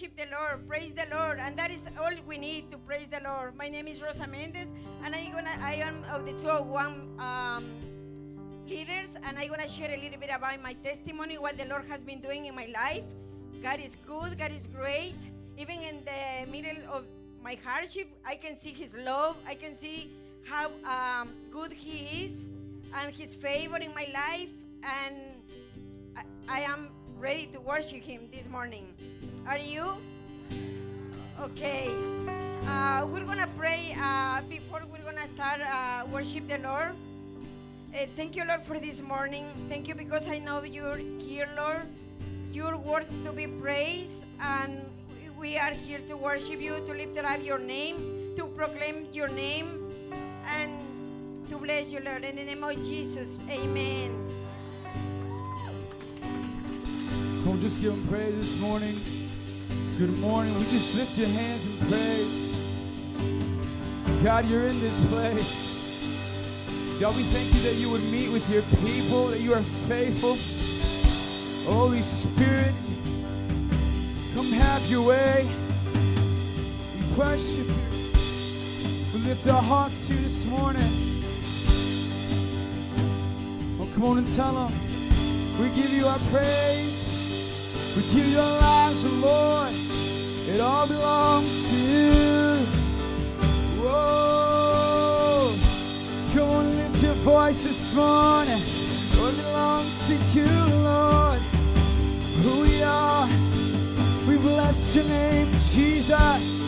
worship the Lord, praise the Lord, and that is all we need to praise the Lord. My name is Rosa Mendez, and I'm gonna I am of the 201 um, leaders, and I'm gonna share a little bit about my testimony, what the Lord has been doing in my life. God is good, God is great. Even in the middle of my hardship, I can see His love. I can see how um, good He is and His favor in my life, and I, I am ready to worship Him this morning. Are you? Okay. Uh, we're gonna pray uh, before we're gonna start uh, worship the Lord. Uh, thank you, Lord, for this morning. Thank you because I know you're here, Lord. You're worth to be praised, and we are here to worship you, to lift up your name, to proclaim your name, and to bless you, Lord. In the name of Jesus, Amen. Come just give him praise this morning. Good morning. We just lift your hands and praise. God, you're in this place. God, we thank you that you would meet with your people, that you are faithful. Holy Spirit, come have your way. We worship you. We lift our hearts to you this morning. Oh, come on and tell them. We give you our praise. We give you our lives, Lord. It all belongs to you. Whoa. Come on, lift your voice this morning. It belongs to you, Lord. Who we are. We bless your name, Jesus.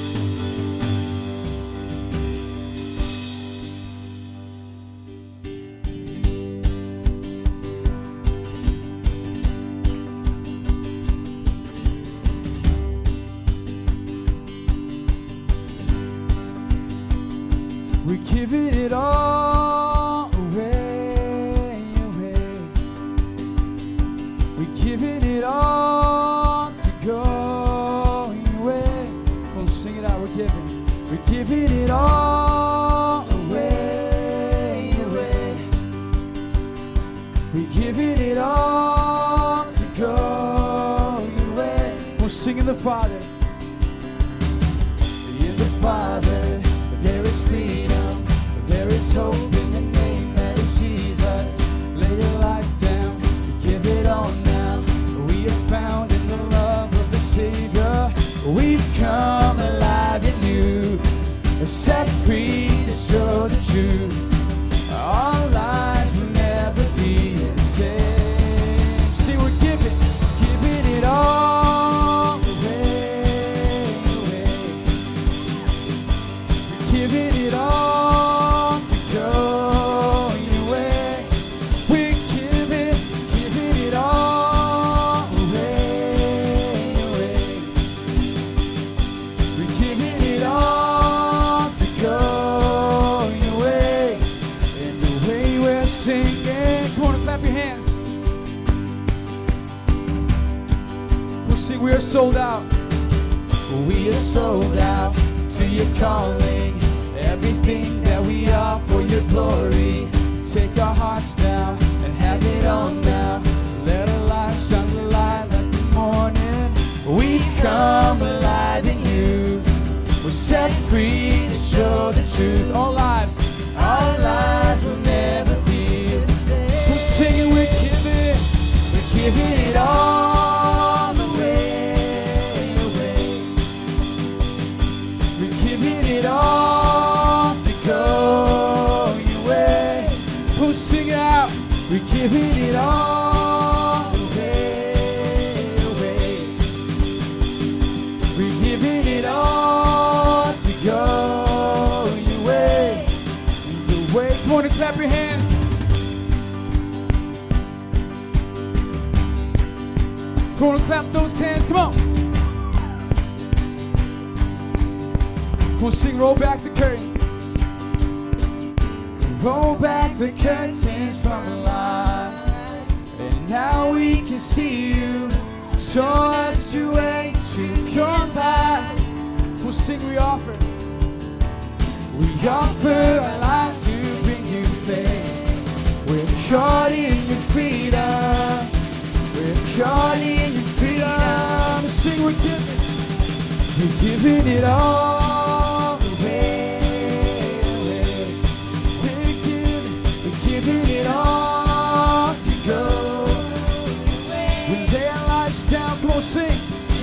Clap those hands. Come on. On, sing, roll back the curtains. Roll back the curtains from our lives. And now we can see you. Show us your way to your light. We'll sing, we offer. We offer our lives to bring you faith. We're caught in your freedom. We're caught in your Sing, we're giving, it all away. We're giving, we're giving it all to go. We lay our lives down, come on, sing.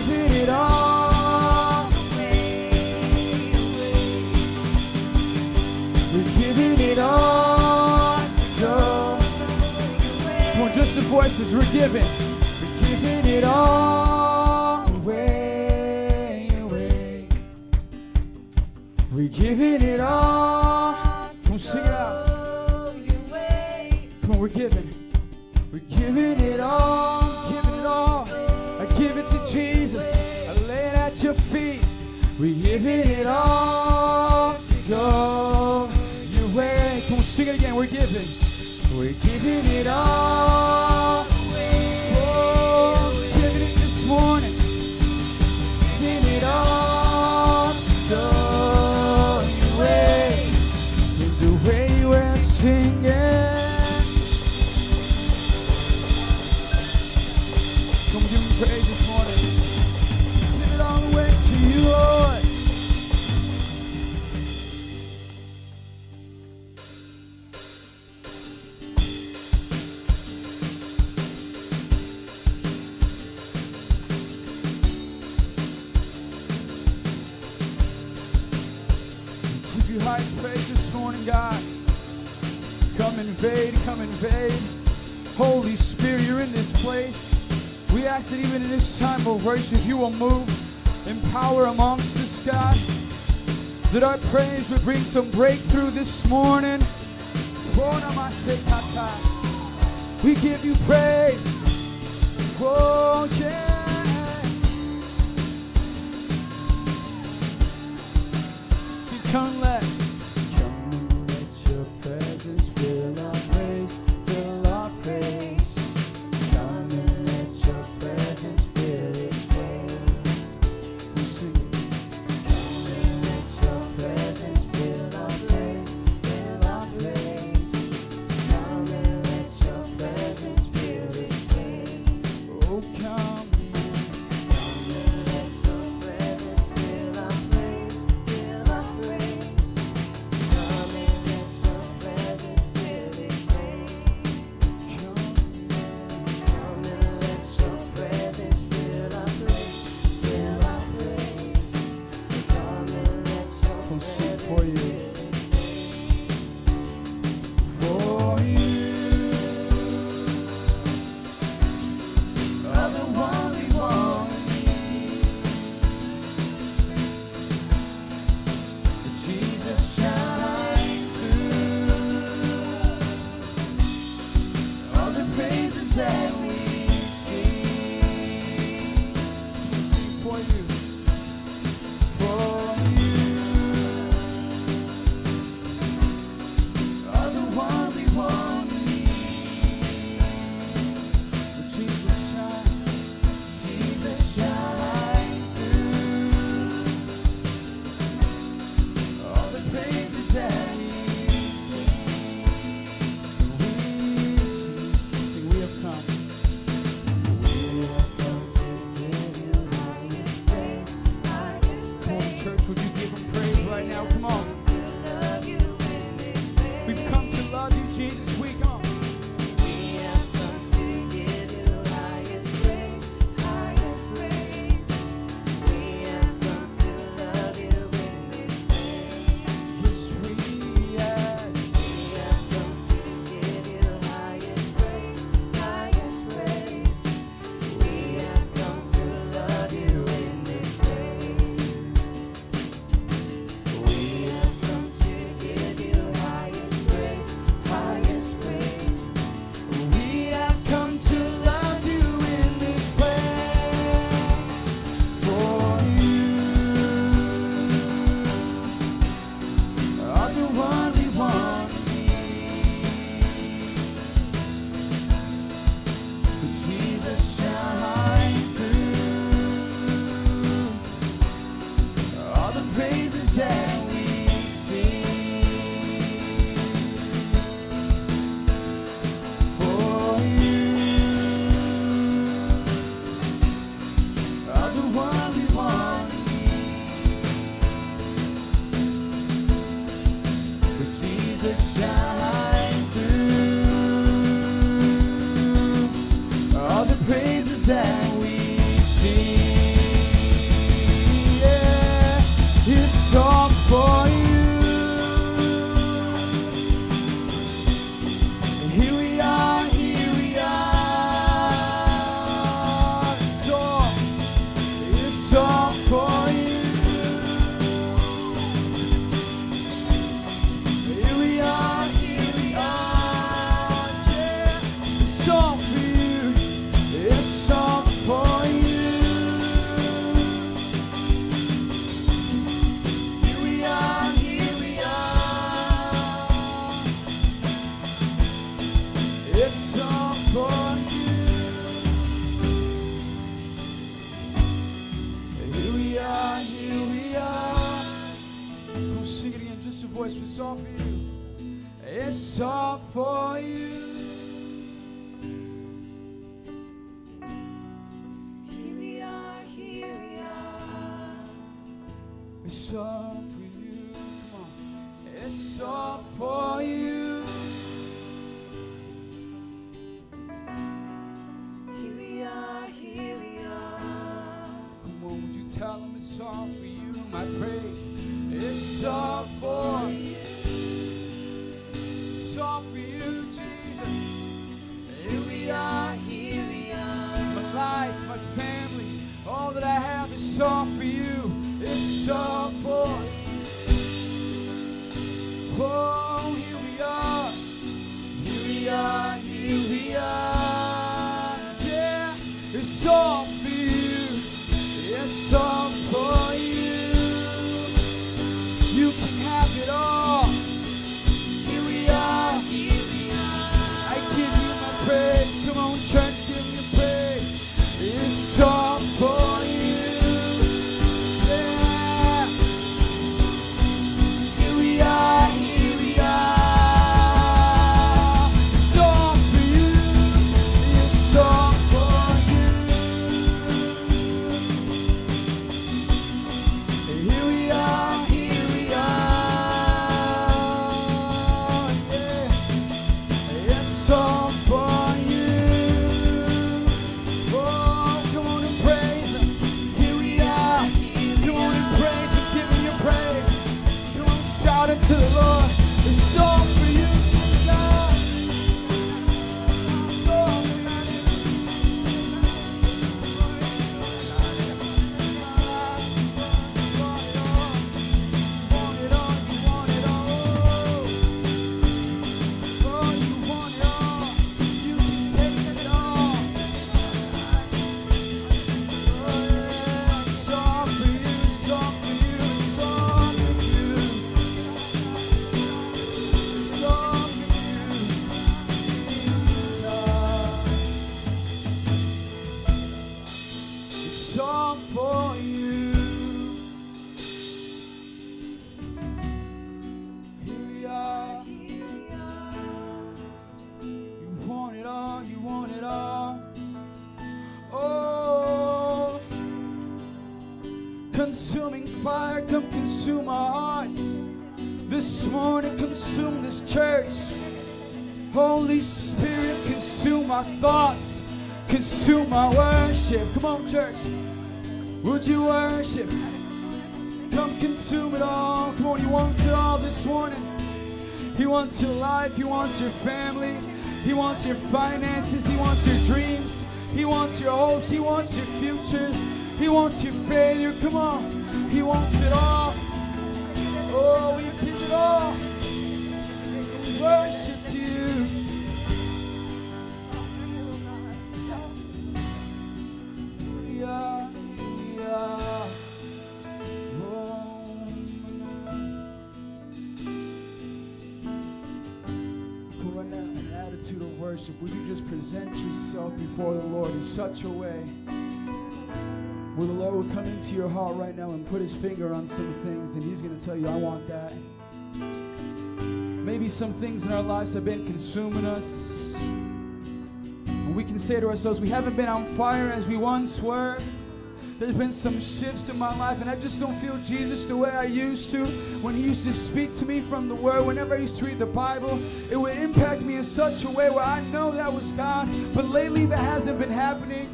Giving it all We're giving it all to go. Come on, just the voices, we're giving. We're giving it all We're giving it all. Come on, sing it out. Come on, we're giving. We're giving it all. Giving it all. I give it to Jesus. I lay it at your feet. We're giving it all to go your way. Come on, sing it again. We're giving. We're giving it all. Place. We ask that even in this time of worship, you will move in power amongst us, God. That our praise would bring some breakthrough this morning. We give you praise. Oh, yeah. See, let. Heart right now and put his finger on some things and he's going to tell you, I want that. Maybe some things in our lives have been consuming us. And we can say to ourselves, we haven't been on fire as we once were. There's been some shifts in my life, and I just don't feel Jesus the way I used to. When He used to speak to me from the Word, whenever I used to read the Bible, it would impact me in such a way where I know that was God. But lately, that hasn't been happening.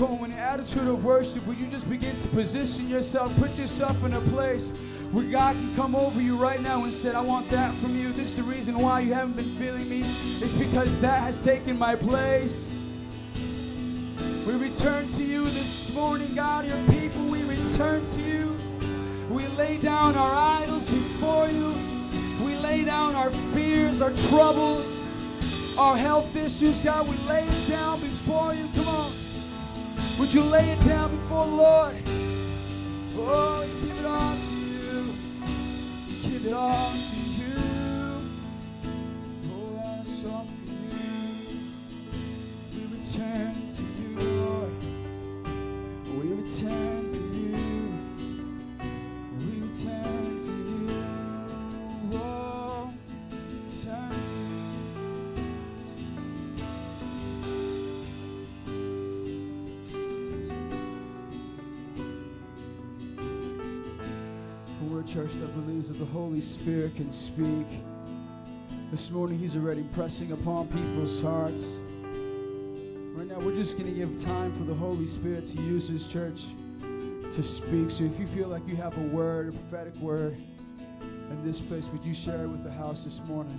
Come on, in an attitude of worship, would you just begin to position yourself, put yourself in a place where God can come over you right now and say, I want that from you. This is the reason why you haven't been feeling me. It's because that has taken my place. We return to you this morning, God, your people. We return to you. We lay down our idols before you. We lay down our fears, our troubles, our health issues, God. We lay it down before you. Come on. Would you lay it down before the Lord? Oh, we give it all to you. We give it all to you. Pour us all for you. We return to you, Lord. We return a church that believes that the Holy Spirit can speak. This morning, He's already pressing upon people's hearts. Right now, we're just going to give time for the Holy Spirit to use His church to speak. So if you feel like you have a word, a prophetic word in this place, would you share it with the house this morning?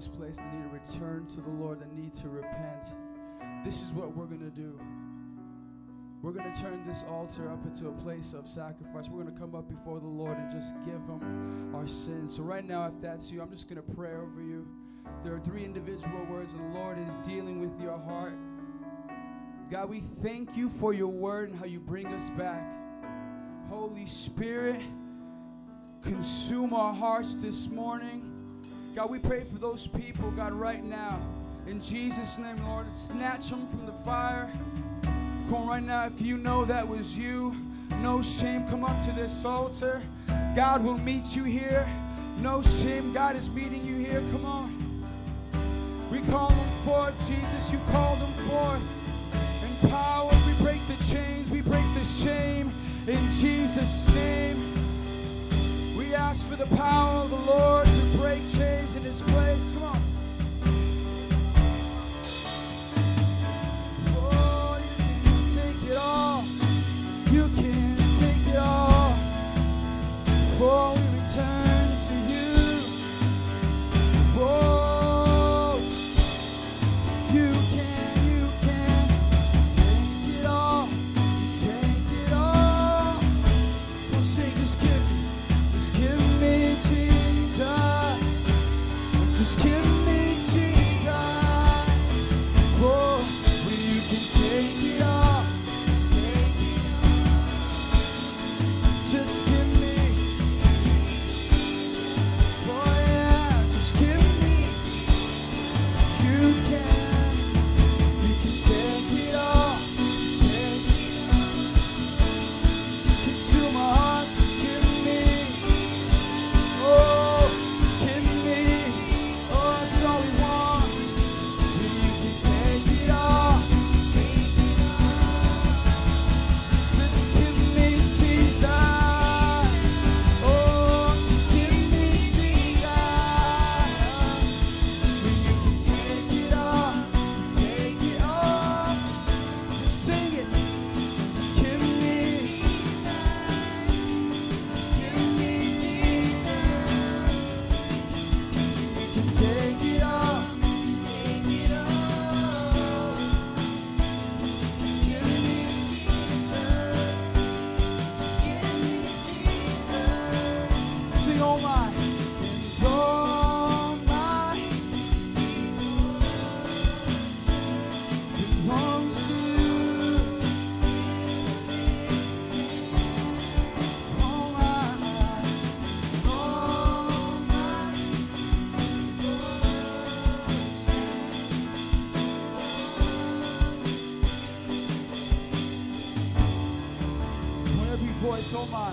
This place that need to return to the Lord, that need to repent. This is what we're going to do. We're going to turn this altar up into a place of sacrifice. We're going to come up before the Lord and just give Him our sins. So, right now, if that's you, I'm just going to pray over you. There are three individual words, and the Lord is dealing with your heart. God, we thank you for your word and how you bring us back. Holy Spirit, consume our hearts this morning. God, we pray for those people, God, right now. In Jesus' name, Lord, snatch them from the fire. Come on, right now, if you know that was you, no shame, come up to this altar. God will meet you here. No shame, God is meeting you here. Come on. We call them forth, Jesus, you called them forth. In power, we break the chains, we break the shame. In Jesus' name, we ask for the power of the Lord to break chains in this place. Come on. You can take it all. You can take it all. Oh, we return give me, just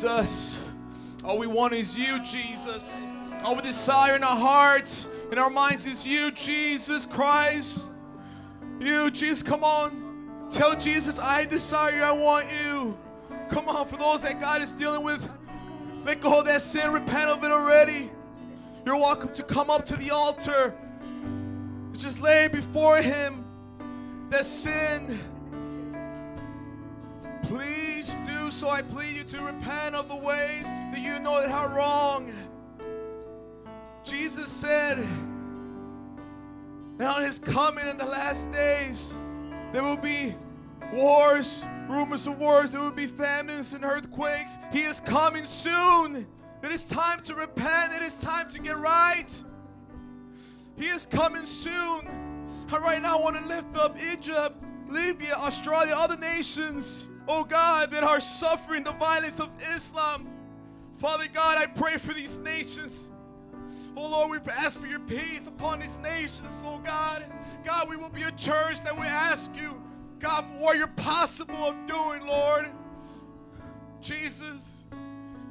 Jesus. All we want is you, Jesus. All we desire in our hearts, in our minds is you, Jesus Christ. You, Jesus, come on. Tell Jesus, I desire you, I want you. Come on, for those that God is dealing with, let go of that sin, repent of it already. You're welcome to come up to the altar. Just lay before Him that sin. Please do so. I plead you to repent of the ways that you know that are wrong. Jesus said that on his coming in the last days, there will be wars, rumors of wars, there will be famines and earthquakes. He is coming soon. It is time to repent. It is time to get right. He is coming soon. I right now want to lift up Egypt, Libya, Australia, other nations, oh God, that are suffering the violence of Islam. Father God, I pray for these nations. Oh Lord, we ask for your peace upon these nations, oh God. God, we will be a church that we ask you, God, for what you're possible of doing, Lord. Jesus,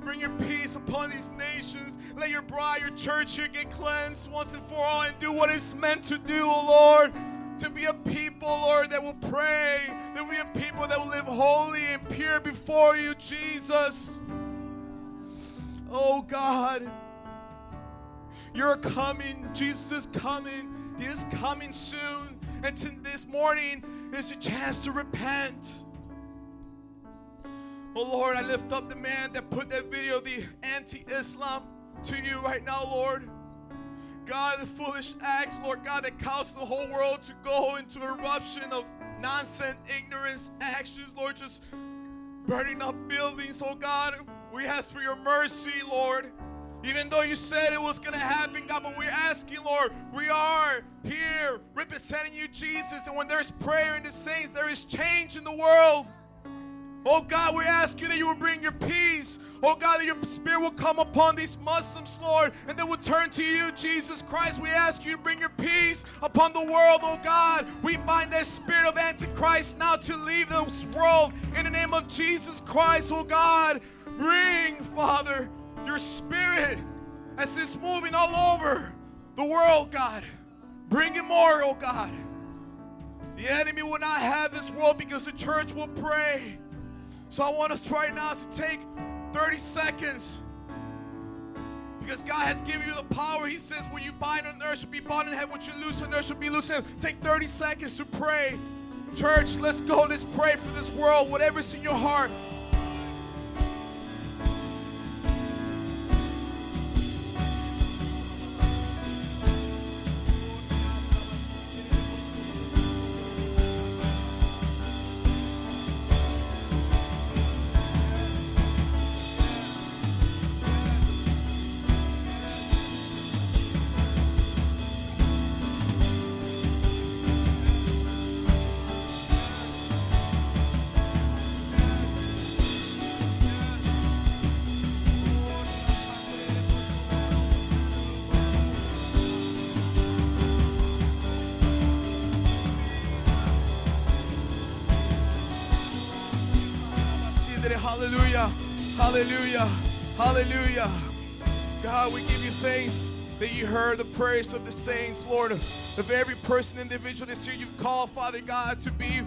bring your peace upon these nations. Let your bride, your church here get cleansed once and for all and do what it's meant to do, oh Lord. To be a people, Lord, that will pray. That we a people that will live holy and pure before you, Jesus. Oh God. You're coming. Jesus is coming. He is coming soon. And to this morning is your chance to repent. Oh Lord, I lift up the man that put that video, the anti Islam, to you right now, Lord. God, the foolish acts, Lord God, that caused the whole world to go into eruption of nonsense, ignorance, actions, Lord, just burning up buildings, oh God. We ask for your mercy, Lord. Even though you said it was going to happen, God, but we're asking, Lord, we are here representing you, Jesus. And when there's prayer in the saints, there is change in the world. Oh God, we ask you that you will bring your peace. Oh God, that your spirit will come upon these Muslims, Lord, and they will turn to you, Jesus Christ. We ask you to bring your peace upon the world, oh God. We bind that spirit of Antichrist now to leave this world in the name of Jesus Christ, oh God. Bring, Father, your spirit as it's moving all over the world, God. Bring it more, oh God. The enemy will not have this world because the church will pray. So I want us right now to take 30 seconds. Because God has given you the power. He says, What you bind on earth shall be bound in heaven. What you loose on earth shall be loose in heaven. Take 30 seconds to pray. Church, let's go. Let's pray for this world. Whatever's in your heart. Hallelujah. God, we give you thanks that you heard the prayers of the saints, Lord, of every person, individual this year you've called, Father God, to be,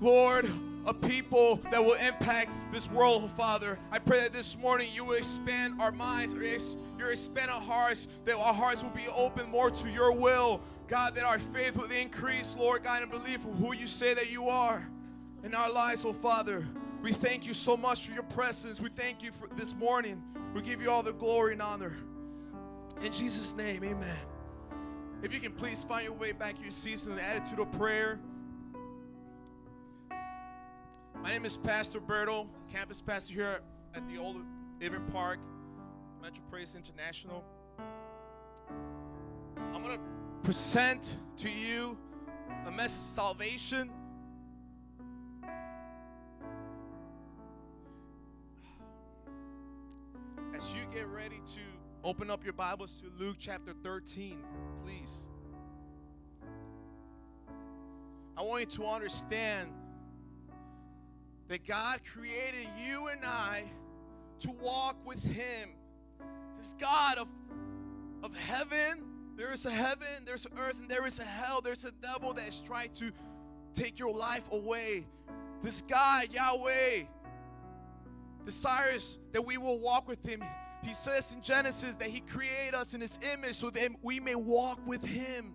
Lord, a people that will impact this world, Father. I pray that this morning you will expand our minds, you expand our hearts, that our hearts will be open more to your will. God, that our faith will increase, Lord God, and believe of who you say that you are in our lives, oh Father. We thank you so much for your presence. We thank you for this morning. We give you all the glory and honor. In Jesus' name, amen. If you can please find your way back to your seats in the attitude of prayer. My name is Pastor Berto, campus pastor here at the old Avon Park, Metro Praise International. I'm going to present to you a message of salvation. As you get ready to open up your Bibles to Luke chapter 13, please. I want you to understand that God created you and I to walk with Him. This God of, of heaven, there is a heaven, there's earth, and there is a hell. There's a devil that is trying to take your life away. This God, Yahweh, desires that we will walk with Him. He says in Genesis that He created us in His image so that we may walk with Him.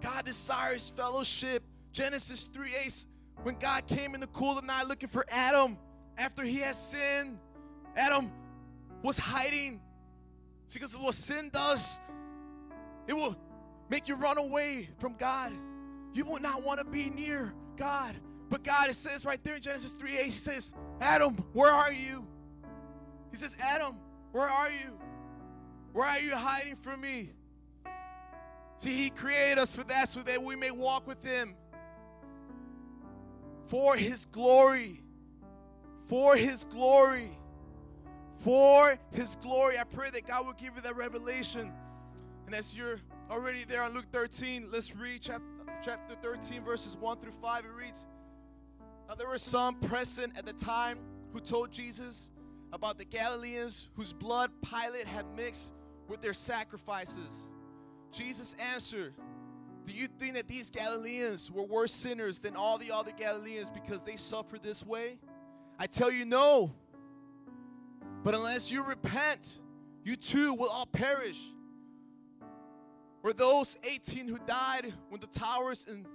God desires fellowship. Genesis 3 8, when God came in the cool of the night looking for Adam after he had sinned, Adam was hiding. See, because what sin does, it will make you run away from God. You will not want to be near God. But God, it says right there in Genesis 3 8, He says, Adam, where are you? He says, Adam, where are you? Where are you hiding from me? See, He created us for that so that we may walk with Him for His glory. For His glory. For His glory. I pray that God will give you that revelation. And as you're already there on Luke 13, let's read chapter, chapter 13, verses 1 through 5. It reads Now there were some present at the time who told Jesus about the Galileans whose blood Pilate had mixed with their sacrifices. Jesus answered, Do you think that these Galileans were worse sinners than all the other Galileans because they suffered this way? I tell you, no. But unless you repent, you too will all perish. Were those 18 who died when the towers in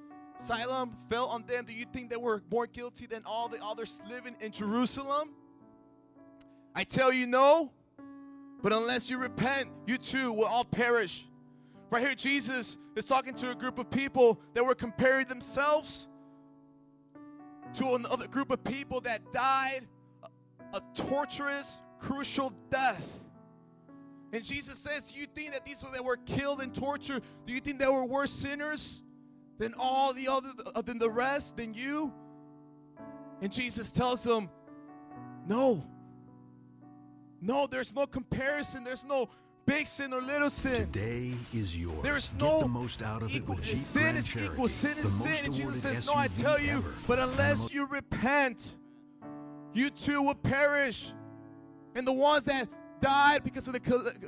Siloam fell on them, do you think they were more guilty than all the others living in Jerusalem? I tell you, no. But unless you repent, you too will all perish. Right here, Jesus is talking to a group of people that were comparing themselves to another group of people that died a, torturous, crucial death. And Jesus says, Do you think that these that were killed and tortured, do you think they were worse sinners than all the other than the rest, than you? And Jesus tells them, No. No, there's no comparison. There's no big sin or little sin. Today is yours. There's Get no the most out of it equal, with Jeep sin is Cherokee, equal. Sin is sin. And Jesus says, No, I SUV tell you, ever. but unless you repent, you too will perish. And the ones that died because of the,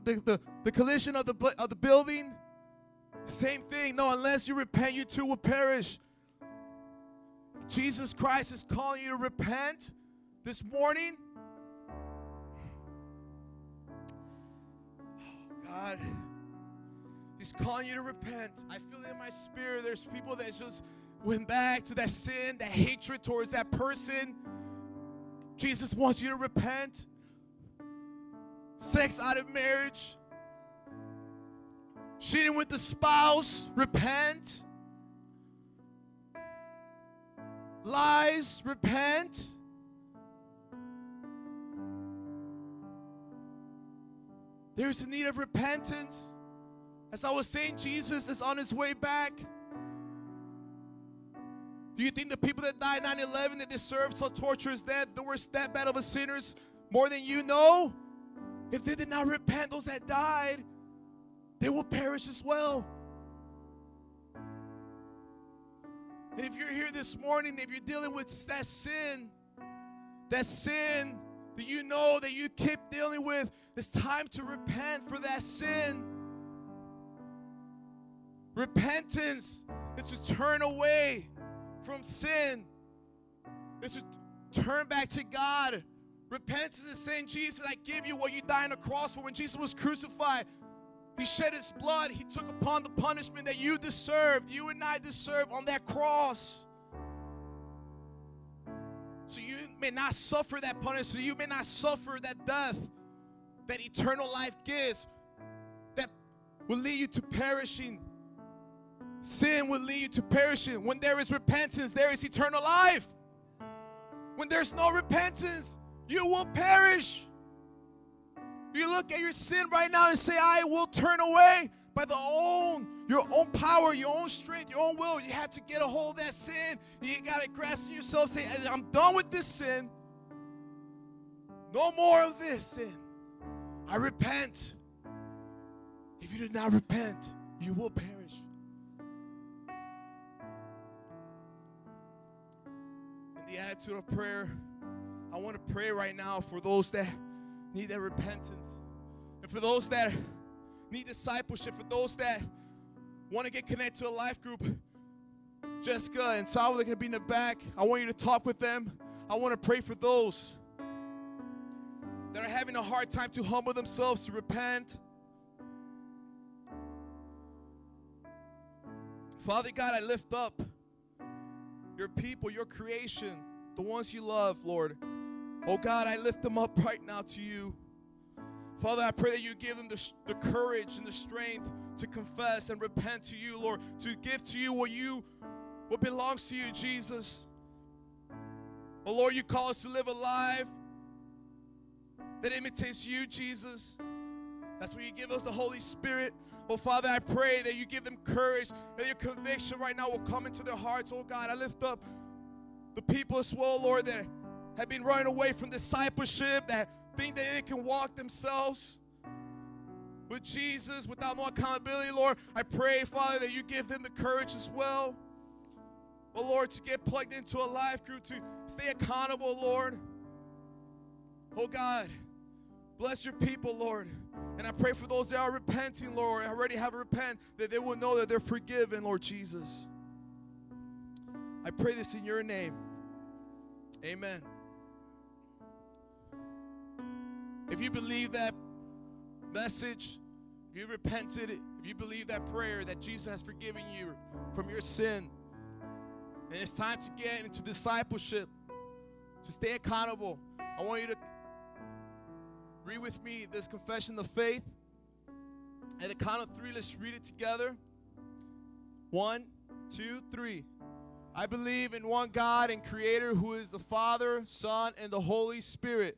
the, the, the collision of the, of the building, same thing. No, unless you repent, you too will perish. Jesus Christ is calling you to repent this morning. Oh, God, He's calling you to repent. I feel it in my spirit. There's people that just went back to that sin, that hatred towards that person. Jesus wants you to repent. Sex out of marriage, cheating with the spouse, repent. Lies, repent. There's a need of repentance. As I was saying, Jesus is on his way back. Do you think the people that died 9 11 that deserved such torturous death, the worst that bad of sinners, more than you know? If they did not repent, those that died, they will perish as well. And if you're here this morning, if you're dealing with that sin, that sin that you know that you keep dealing with, it's time to repent for that sin. Repentance is to turn away from sin, is to turn back to God. Repentance is saying, Jesus, I give you what you died on the cross for. When Jesus was crucified, he shed his blood. He took upon the punishment that you deserved, you and I deserve on that cross. So you may not suffer that punishment. You may not suffer that death that eternal life gives, that will lead you to perishing. Sin will lead you to perishing. When there is repentance, there is eternal life. When there's no repentance, you will perish. You look at your sin right now and say, I will turn away by the own, your own power, your own strength, your own will. You have to get a hold of that sin. You got to grasp yourself, say, I'm done with this sin. No more of this sin. I repent. If you do not repent, you will perish. In the attitude of prayer, I want to pray right now for those that need that repentance. And for those that need discipleship, for those that want to get connected to a life group, Jessica and Saul are going to be in the back. I want you to talk with them. I want to pray for those that are having a hard time to humble themselves, to repent. Father God, I lift up your people, your creation, the ones you love, Lord. Oh God, I lift them up right now to you. Father, I pray that you give them the, the courage and the strength to confess and repent to you, Lord, to give to you what you what belongs to you, Jesus. Oh Lord, you call us to live a life that imitates you, Jesus. That's where you give us the Holy Spirit. Oh Father, I pray that you give them courage, that your conviction right now will come into their hearts. Oh God, I lift up the people as well, Lord, that have been running away from discipleship, that think that they can walk themselves with Jesus without no accountability, Lord. I pray, Father, that you give them the courage as well. But Lord, to get plugged into a life group, to stay accountable, Lord. Oh God, bless your people, Lord. And I pray for those that are repenting, Lord, already have repent, that they will know that they're forgiven, Lord Jesus. I pray this in your name. Amen. If you believe that message, if you repented, if you believe that prayer that Jesus has forgiven you from your sin, and it's time to get into discipleship, to stay accountable, I want you to read with me this confession of faith. At the count of three, let's read it together. One, two, three. I believe in one God and Creator who is the Father, Son, and the Holy Spirit.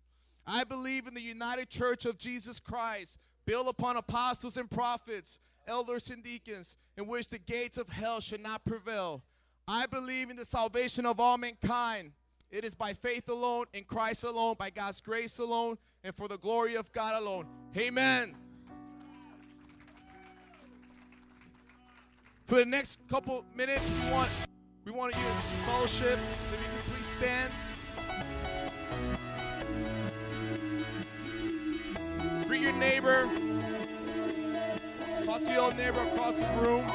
I believe in the united church of Jesus Christ, built upon apostles and prophets, elders and deacons, in which the gates of hell should not prevail. I believe in the salvation of all mankind. It is by faith alone, in Christ alone, by God's grace alone, and for the glory of God alone. Amen. For the next couple minutes, we want we want you to fellowship. If you can please stand. Greet your neighbor. Talk to your neighbor across the room.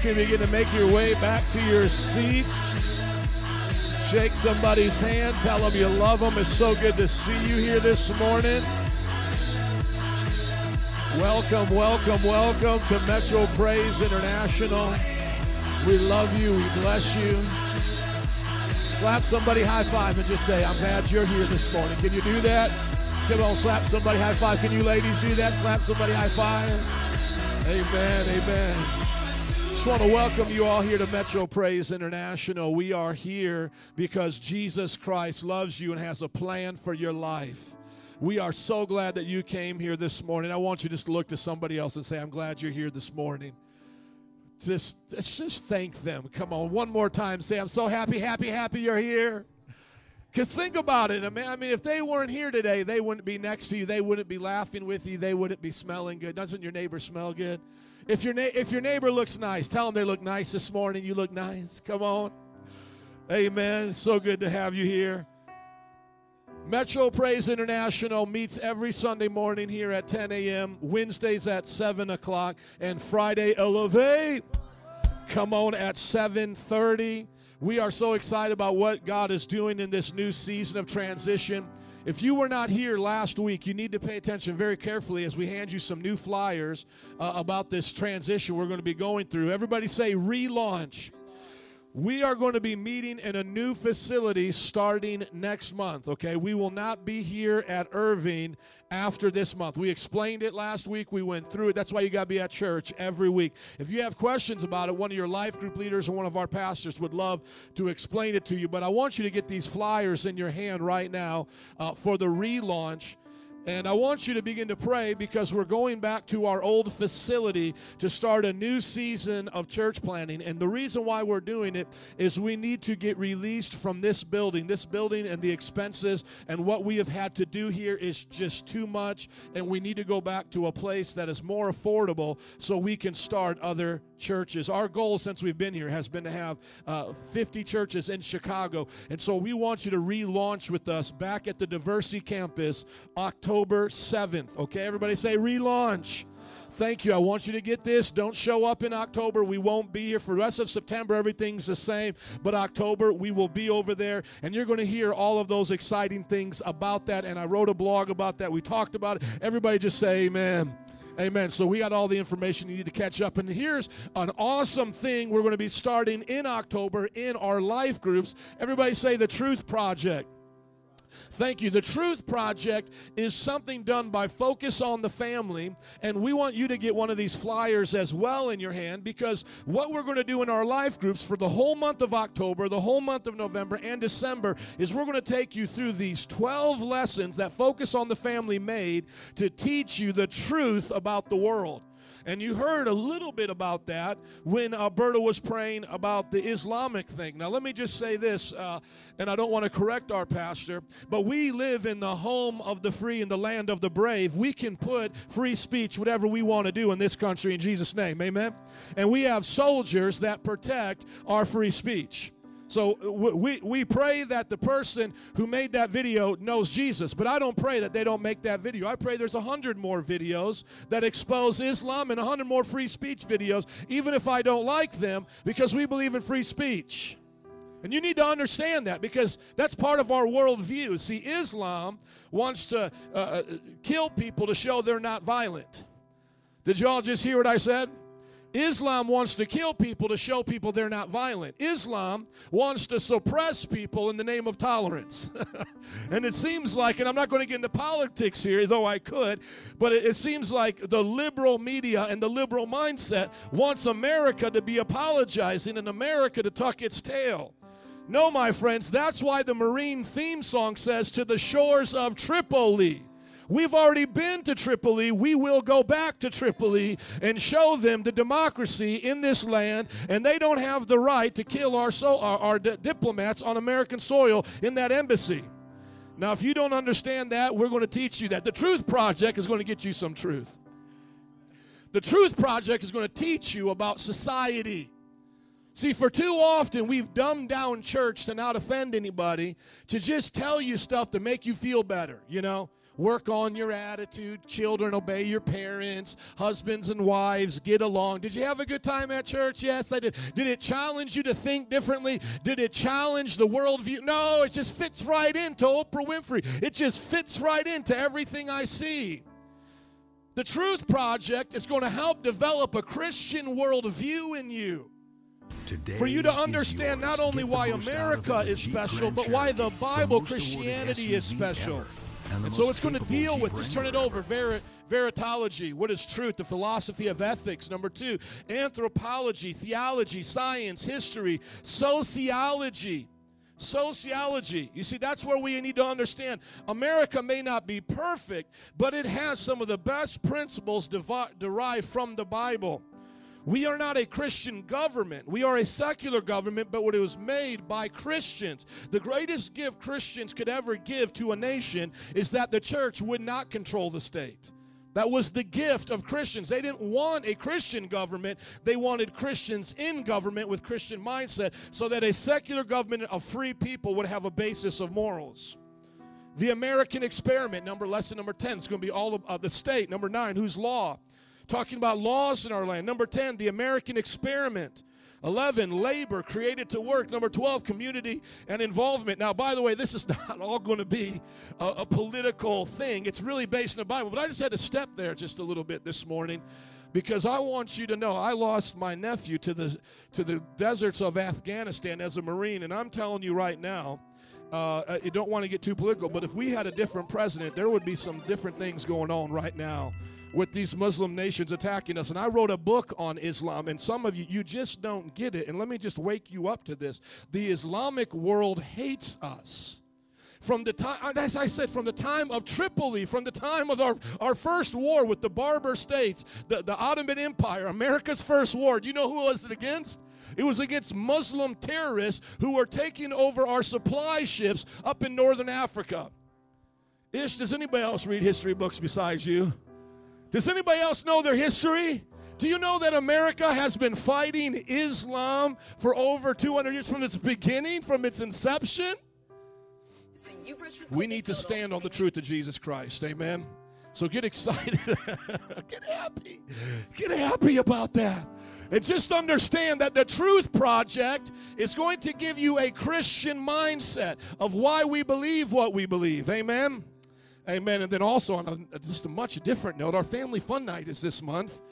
Can begin to make your way back to your seats. Shake somebody's hand, tell them you love them. It's so good to see you here this morning. Welcome, welcome, welcome to Metro Praise International. We love you, we bless you. Slap somebody high five and just say, I'm glad you're here this morning. Can you do that? Come on, slap somebody high five. Can you ladies do that? Slap somebody high five. Amen, amen. Want to welcome you all here to Metro Praise International. We are here because Jesus Christ loves you and has a plan for your life. We are so glad that you came here this morning. I want you just to look to somebody else and say, I'm glad you're here this morning. Just, just thank them. Come on, one more time. Say, I'm so happy, happy, happy you're here. Because think about it. I mean, I mean, if they weren't here today, they wouldn't be next to you. They wouldn't be laughing with you. They wouldn't be smelling good. Doesn't your neighbor smell good? If your, na- if your neighbor looks nice, tell them they look nice this morning. You look nice. Come on. Amen. So good to have you here. Metro Praise International meets every Sunday morning here at 10 a.m., Wednesdays at 7 o'clock, and Friday Elevate. Come on at 7:30. We are so excited about what God is doing in this new season of transition. If you were not here last week, you need to pay attention very carefully as we hand you some new flyers uh, about this transition we're going to be going through. Everybody say relaunch. We are going to be meeting in a new facility starting next month, okay? We will not be here at Irving after this month. We explained it last week. We went through it. That's why you got to be at church every week. If you have questions about it, one of your life group leaders or one of our pastors would love to explain it to you. But I want you to get these flyers in your hand right now uh, for the relaunch. And I want you to begin to pray because we're going back to our old facility to start a new season of church planning. And the reason why we're doing it is we need to get released from this building. This building and the expenses and what we have had to do here is just too much. And we need to go back to a place that is more affordable so we can start other churches. Our goal since we've been here has been to have uh, 50 churches in Chicago. And so we want you to relaunch with us back at the Diversity Campus October 7th. Okay, everybody say relaunch. Thank you. I want you to get this. Don't show up in October. We won't be here for the rest of September. Everything's the same. But October, we will be over there. And you're going to hear all of those exciting things about that. And I wrote a blog about that. We talked about it. Everybody just say amen. Amen. So we got all the information you need to catch up. And here's an awesome thing we're going to be starting in October in our life groups. Everybody say the Truth Project. Thank you. The Truth Project is something done by Focus on the Family, and we want you to get one of these flyers as well in your hand because what we're going to do in our life groups for the whole month of October, the whole month of November, and December is we're going to take you through these 12 lessons that Focus on the Family made to teach you the truth about the world. And you heard a little bit about that when Alberta was praying about the Islamic thing. Now, let me just say this, uh, and I don't want to correct our pastor, but we live in the home of the free and the land of the brave. We can put free speech, whatever we want to do in this country in Jesus' name. Amen? And we have soldiers that protect our free speech. So we, we pray that the person who made that video knows Jesus, but I don't pray that they don't make that video. I pray there's a hundred more videos that expose Islam and a hundred more free speech videos, even if I don't like them, because we believe in free speech. And you need to understand that because that's part of our worldview. See, Islam wants to uh, uh, kill people to show they're not violent. Did y'all just hear what I said? Islam wants to kill people to show people they're not violent. Islam wants to suppress people in the name of tolerance. and it seems like, and I'm not going to get into politics here, though I could, but it, it seems like the liberal media and the liberal mindset wants America to be apologizing and America to tuck its tail. No, my friends, that's why the Marine theme song says, To the shores of Tripoli. We've already been to Tripoli. We will go back to Tripoli and show them the democracy in this land, and they don't have the right to kill our, so, our, our di- diplomats on American soil in that embassy. Now, if you don't understand that, we're going to teach you that. The Truth Project is going to get you some truth. The Truth Project is going to teach you about society. See, for too often we've dumbed down church to not offend anybody, to just tell you stuff to make you feel better, you know? Work on your attitude. Children, obey your parents. Husbands and wives, get along. Did you have a good time at church? Yes, I did. Did it challenge you to think differently? Did it challenge the worldview? No, it just fits right into Oprah Winfrey. It just fits right into everything I see. The Truth Project is going to help develop a Christian worldview in you. Today For you to understand not only why most out of America is special, but why the Bible, awarded Christianity is special. ever, and And so it's going to deal with, just turn it over, ver- veritology, what is truth, the philosophy of ethics. Number two, anthropology, theology, science, history, sociology. Sociology. You see, that's where we need to understand. America may not be perfect, but it has some of the best principles devi- derived from the Bible. We are not a Christian government. We are a secular government, but what it was made by Christians. The greatest gift Christians could ever give to a nation is that the church would not control the state. That was the gift of Christians. They didn't want a Christian government. They wanted Christians in government with Christian mindset so that a secular government of free people would have a basis of morals. The American experiment, number lesson number 10, is going to be all of uh, the state. Number 9, whose law? Talking about laws in our land. Number 10, the American experiment. 11, labor created to work. Number 12, community and involvement. Now, by the way, this is not all going to be a, a political thing. It's really based in the Bible. But I just had to step there just a little bit this morning because I want you to know I lost my nephew to the to the deserts of Afghanistan as a Marine, and I'm telling you right now, uh, you don't want to get too political, but if we had a different president, there would be some different things going on right now with these Muslim nations attacking us. And I wrote a book on Islam, and some of you, you just don't get it. And let me just wake you up to this the Islamic world hates us. from the time, uh, as I said, from the time of Tripoli, from the time of our, our first war with the Barbary states, the, the Ottoman Empire, America's first war. Do you know who was it against? It was against Muslim terrorists who were taking over our supply ships up in northern Africa. Ish, does anybody else read history books besides you? Does anybody else know their history? Do you know that America has been fighting Islam for over 200 years from its beginning, from its inception? We need to stand on the truth of Jesus Christ. Amen. So get excited. get happy. Get happy about that. And just understand that the Truth Project is going to give you a Christian mindset of why we believe what we believe. Amen. Amen. And then also on a, just a much different note, our family fun night is this month.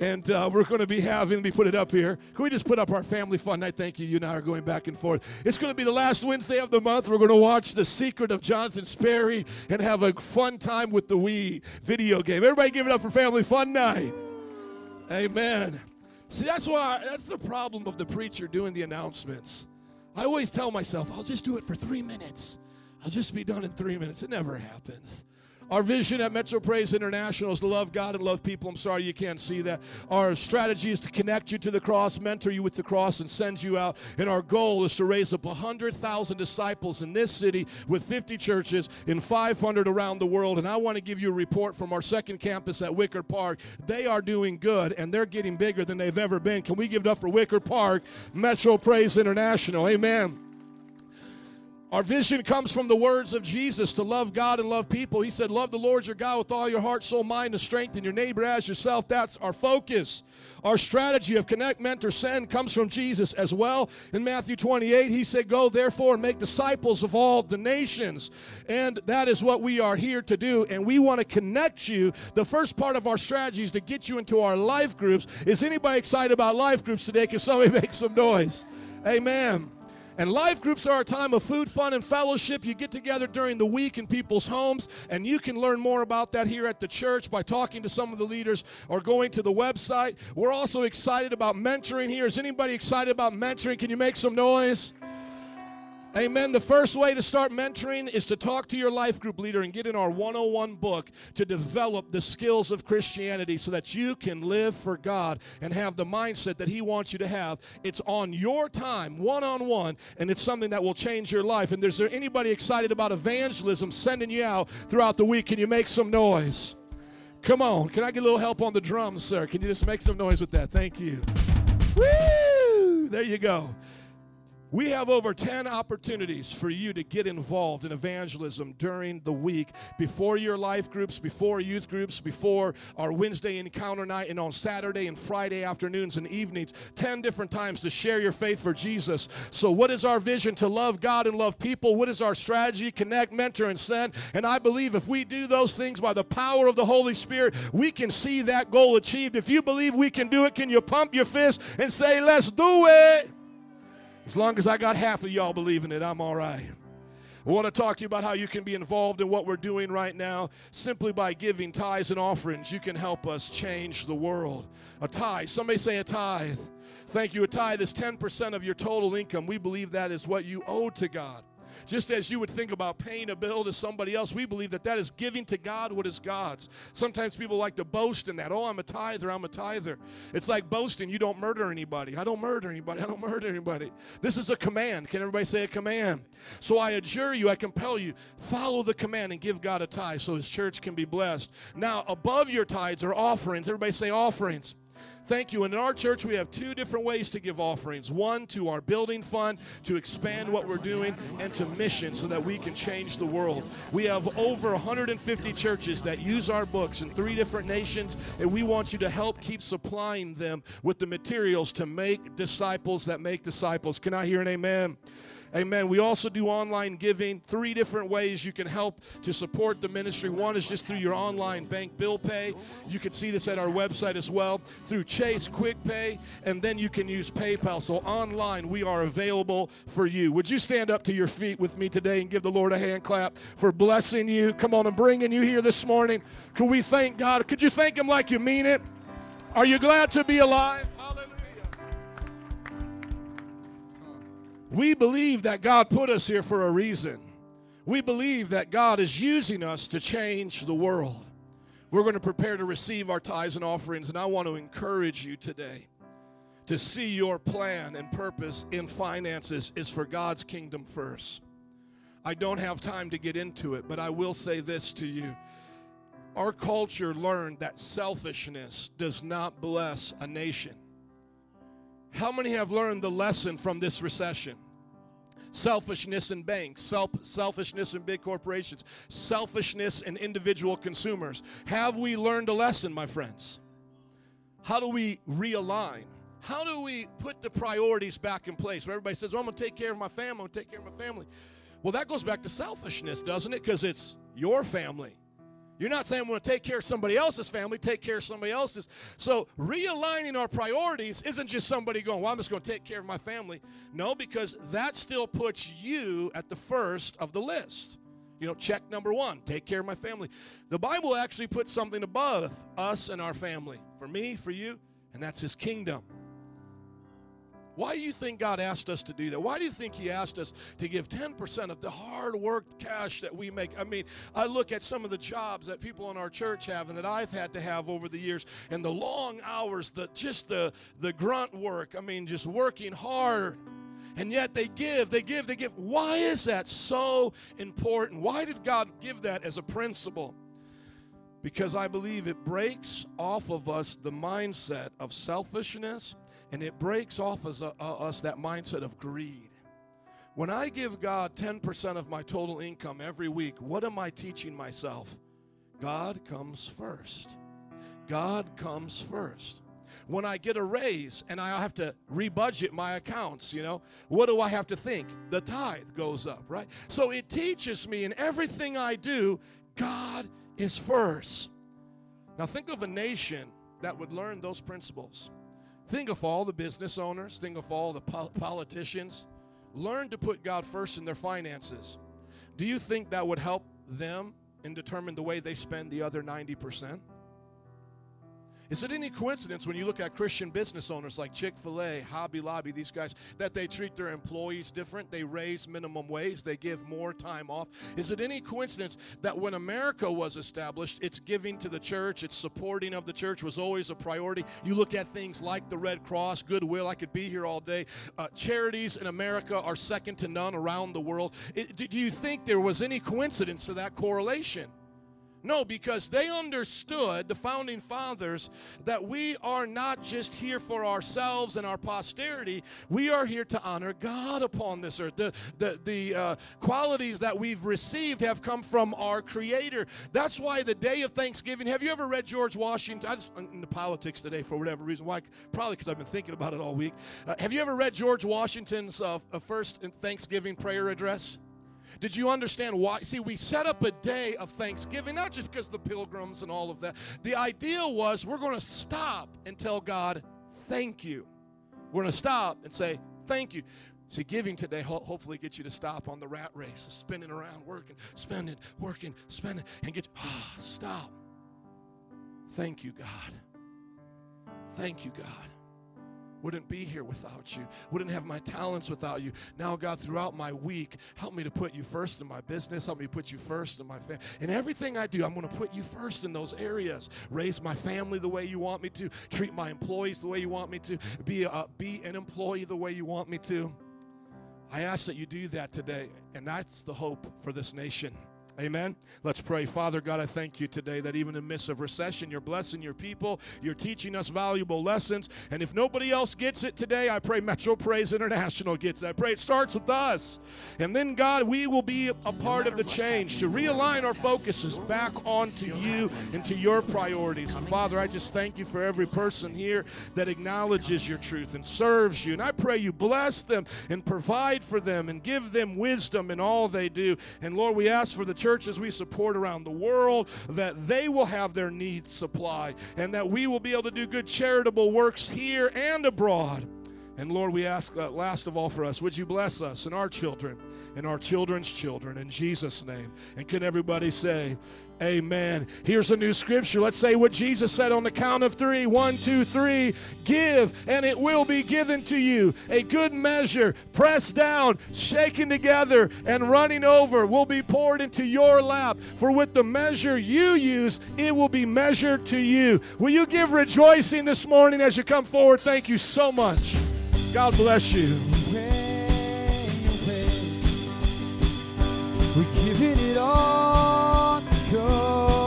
And uh, we're going to be having, let me put it up here. Can we just put up our family fun night? Thank you. You and I are going back and forth. It's going to be the last Wednesday of the month. We're going to watch The Secret of Jonathan Sperry and have a fun time with the Wii video game. Everybody give it up for family fun night. Amen. See, that's why that's the problem of the preacher doing the announcements. I always tell myself, I'll just do it for three minutes. I'll just be done in three minutes. It never happens. Our vision at Metro Praise International is to love God and love people. I'm sorry you can't see that. Our strategy is to connect you to the cross, mentor you with the cross, and send you out. And our goal is to raise up 100,000 disciples in this city with 50 churches in 500 around the world. And I want to give you a report from our second campus at Wicker Park. They are doing good and they're getting bigger than they've ever been. Can we give it up for Wicker Park, Metro Praise International? Amen. Our vision comes from the words of Jesus to love God and love people. He said, Love the Lord your God with all your heart, soul, mind, and strength, and your neighbor as yourself. That's our focus. Our strategy of connect, mentor, send comes from Jesus as well. In Matthew 28, he said, Go therefore and make disciples of all the nations. And that is what we are here to do. And we want to connect you. The first part of our strategy is to get you into our life groups. Is anybody excited about life groups today? Can somebody make some noise? Amen. And life groups are a time of food, fun, and fellowship. You get together during the week in people's homes, and you can learn more about that here at the church by talking to some of the leaders or going to the website. We're also excited about mentoring here. Is anybody excited about mentoring? Can you make some noise? Amen. The first way to start mentoring is to talk to your life group leader and get in our 101 book to develop the skills of Christianity so that you can live for God and have the mindset that He wants you to have. It's on your time, one on one, and it's something that will change your life. And is there anybody excited about evangelism sending you out throughout the week? Can you make some noise? Come on. Can I get a little help on the drums, sir? Can you just make some noise with that? Thank you. Woo! There you go. We have over 10 opportunities for you to get involved in evangelism during the week before your life groups, before youth groups, before our Wednesday encounter night, and on Saturday and Friday afternoons and evenings. 10 different times to share your faith for Jesus. So, what is our vision? To love God and love people. What is our strategy? Connect, mentor, and send. And I believe if we do those things by the power of the Holy Spirit, we can see that goal achieved. If you believe we can do it, can you pump your fist and say, Let's do it? As long as I got half of y'all believing it, I'm all right. I want to talk to you about how you can be involved in what we're doing right now. Simply by giving tithes and offerings, you can help us change the world. A tithe, somebody say a tithe. Thank you. A tithe is 10% of your total income. We believe that is what you owe to God. Just as you would think about paying a bill to somebody else, we believe that that is giving to God what is God's. Sometimes people like to boast in that. Oh, I'm a tither, I'm a tither. It's like boasting, you don't murder anybody. I don't murder anybody, I don't murder anybody. This is a command. Can everybody say a command? So I adjure you, I compel you, follow the command and give God a tithe so his church can be blessed. Now, above your tithes are offerings. Everybody say offerings. Thank you. And in our church, we have two different ways to give offerings one to our building fund to expand what we're doing, and to mission so that we can change the world. We have over 150 churches that use our books in three different nations, and we want you to help keep supplying them with the materials to make disciples that make disciples. Can I hear an amen? Amen. We also do online giving. Three different ways you can help to support the ministry. One is just through your online bank bill pay. You can see this at our website as well. Through Chase Quick Pay, and then you can use PayPal. So online, we are available for you. Would you stand up to your feet with me today and give the Lord a hand clap for blessing you? Come on and bringing you here this morning. Can we thank God? Could you thank Him like you mean it? Are you glad to be alive? We believe that God put us here for a reason. We believe that God is using us to change the world. We're going to prepare to receive our tithes and offerings, and I want to encourage you today to see your plan and purpose in finances is for God's kingdom first. I don't have time to get into it, but I will say this to you. Our culture learned that selfishness does not bless a nation. How many have learned the lesson from this recession? Selfishness in banks, self, selfishness in big corporations, selfishness in individual consumers. Have we learned a lesson, my friends? How do we realign? How do we put the priorities back in place? Where everybody says, well, I'm going to take care of my family, I'm going to take care of my family. Well, that goes back to selfishness, doesn't it? Because it's your family. You're not saying I'm going to take care of somebody else's family, take care of somebody else's. So, realigning our priorities isn't just somebody going, Well, I'm just going to take care of my family. No, because that still puts you at the first of the list. You know, check number one, take care of my family. The Bible actually puts something above us and our family for me, for you, and that's His kingdom. Why do you think God asked us to do that? Why do you think He asked us to give 10% of the hard worked cash that we make? I mean, I look at some of the jobs that people in our church have and that I've had to have over the years, and the long hours, the just the the grunt work. I mean, just working hard. And yet they give, they give, they give. Why is that so important? Why did God give that as a principle? Because I believe it breaks off of us the mindset of selfishness and it breaks off as a, us that mindset of greed. When I give God 10% of my total income every week, what am I teaching myself? God comes first. God comes first. When I get a raise and I have to rebudget my accounts, you know, what do I have to think? The tithe goes up, right? So it teaches me in everything I do, God is first. Now think of a nation that would learn those principles. Think of all the business owners, think of all the po- politicians. Learn to put God first in their finances. Do you think that would help them and determine the way they spend the other 90%? Is it any coincidence when you look at Christian business owners like Chick fil A, Hobby Lobby, these guys, that they treat their employees different? They raise minimum wage, they give more time off. Is it any coincidence that when America was established, its giving to the church, its supporting of the church was always a priority? You look at things like the Red Cross, Goodwill, I could be here all day. Uh, charities in America are second to none around the world. It, do you think there was any coincidence to that correlation? No, because they understood, the founding fathers, that we are not just here for ourselves and our posterity. We are here to honor God upon this earth. The, the, the uh, qualities that we've received have come from our Creator. That's why the day of Thanksgiving, have you ever read George Washington? I just, into politics today for whatever reason. Why? Probably because I've been thinking about it all week. Uh, have you ever read George Washington's uh, first Thanksgiving prayer address? Did you understand why? See, we set up a day of Thanksgiving, not just because the pilgrims and all of that. The idea was we're going to stop and tell God, thank you. We're going to stop and say, thank you. See, giving today ho- hopefully gets you to stop on the rat race, spinning around, working, spending, working, spending, and get ah, stop. Thank you, God. Thank you, God wouldn't be here without you, wouldn't have my talents without you. Now, God, throughout my week, help me to put you first in my business, help me put you first in my family. In everything I do, I'm going to put you first in those areas. Raise my family the way you want me to, treat my employees the way you want me to, be, a, be an employee the way you want me to. I ask that you do that today, and that's the hope for this nation. Amen. Let's pray. Father God, I thank you today that even in the midst of recession, you're blessing your people. You're teaching us valuable lessons. And if nobody else gets it today, I pray Metro Praise International gets it. I pray it starts with us. And then, God, we will be a part of the change to realign our focuses back onto you and to your priorities. And Father, I just thank you for every person here that acknowledges your truth and serves you. And I pray you bless them and provide for them and give them wisdom in all they do. And Lord, we ask for the churches we support around the world, that they will have their needs supplied, and that we will be able to do good charitable works here and abroad. And Lord, we ask uh, last of all for us, would you bless us and our children and our children's children in Jesus' name? And can everybody say, Amen. Here's a new scripture. Let's say what Jesus said on the count of three. One, two, three. Give, and it will be given to you. A good measure, pressed down, shaken together, and running over will be poured into your lap. For with the measure you use, it will be measured to you. Will you give rejoicing this morning as you come forward? Thank you so much. God bless you. We're giving it all go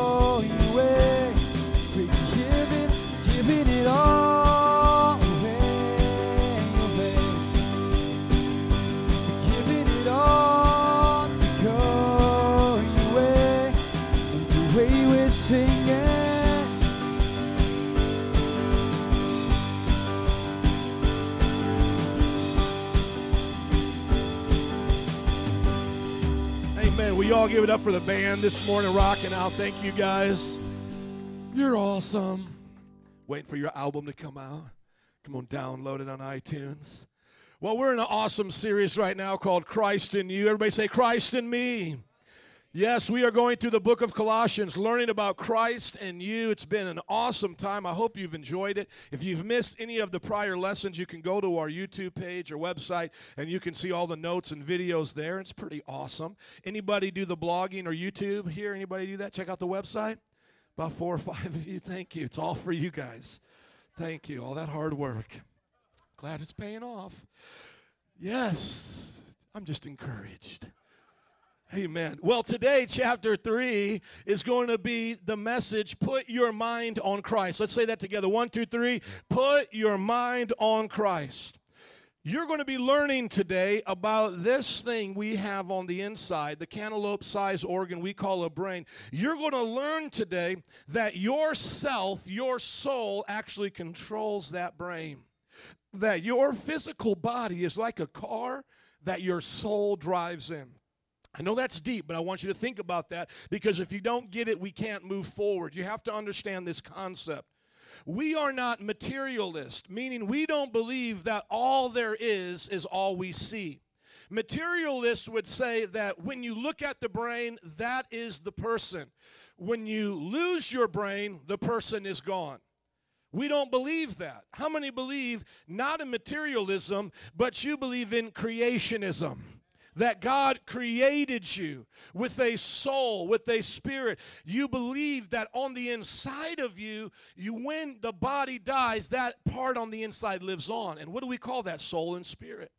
Amen. Will you all give it up for the band this morning, rocking out? Thank you guys. You're awesome. Waiting for your album to come out. Come on, download it on iTunes. Well, we're in an awesome series right now called Christ in You. Everybody say, Christ in Me. Yes, we are going through the book of Colossians, learning about Christ and you. It's been an awesome time. I hope you've enjoyed it. If you've missed any of the prior lessons, you can go to our YouTube page or website and you can see all the notes and videos there. It's pretty awesome. Anybody do the blogging or YouTube here? Anybody do that? Check out the website. About four or five of you. Thank you. It's all for you guys. Thank you. All that hard work. Glad it's paying off. Yes, I'm just encouraged. Amen. Well, today, chapter 3 is going to be the message Put Your Mind on Christ. Let's say that together. One, two, three. Put your mind on Christ. You're going to be learning today about this thing we have on the inside, the cantaloupe sized organ we call a brain. You're going to learn today that yourself, your soul, actually controls that brain. That your physical body is like a car that your soul drives in. I know that's deep, but I want you to think about that because if you don't get it, we can't move forward. You have to understand this concept. We are not materialist, meaning we don't believe that all there is is all we see. Materialists would say that when you look at the brain, that is the person. When you lose your brain, the person is gone. We don't believe that. How many believe not in materialism, but you believe in creationism? That God created you with a soul, with a spirit. You believe that on the inside of you, you when the body dies, that part on the inside lives on. And what do we call that? Soul and spirit.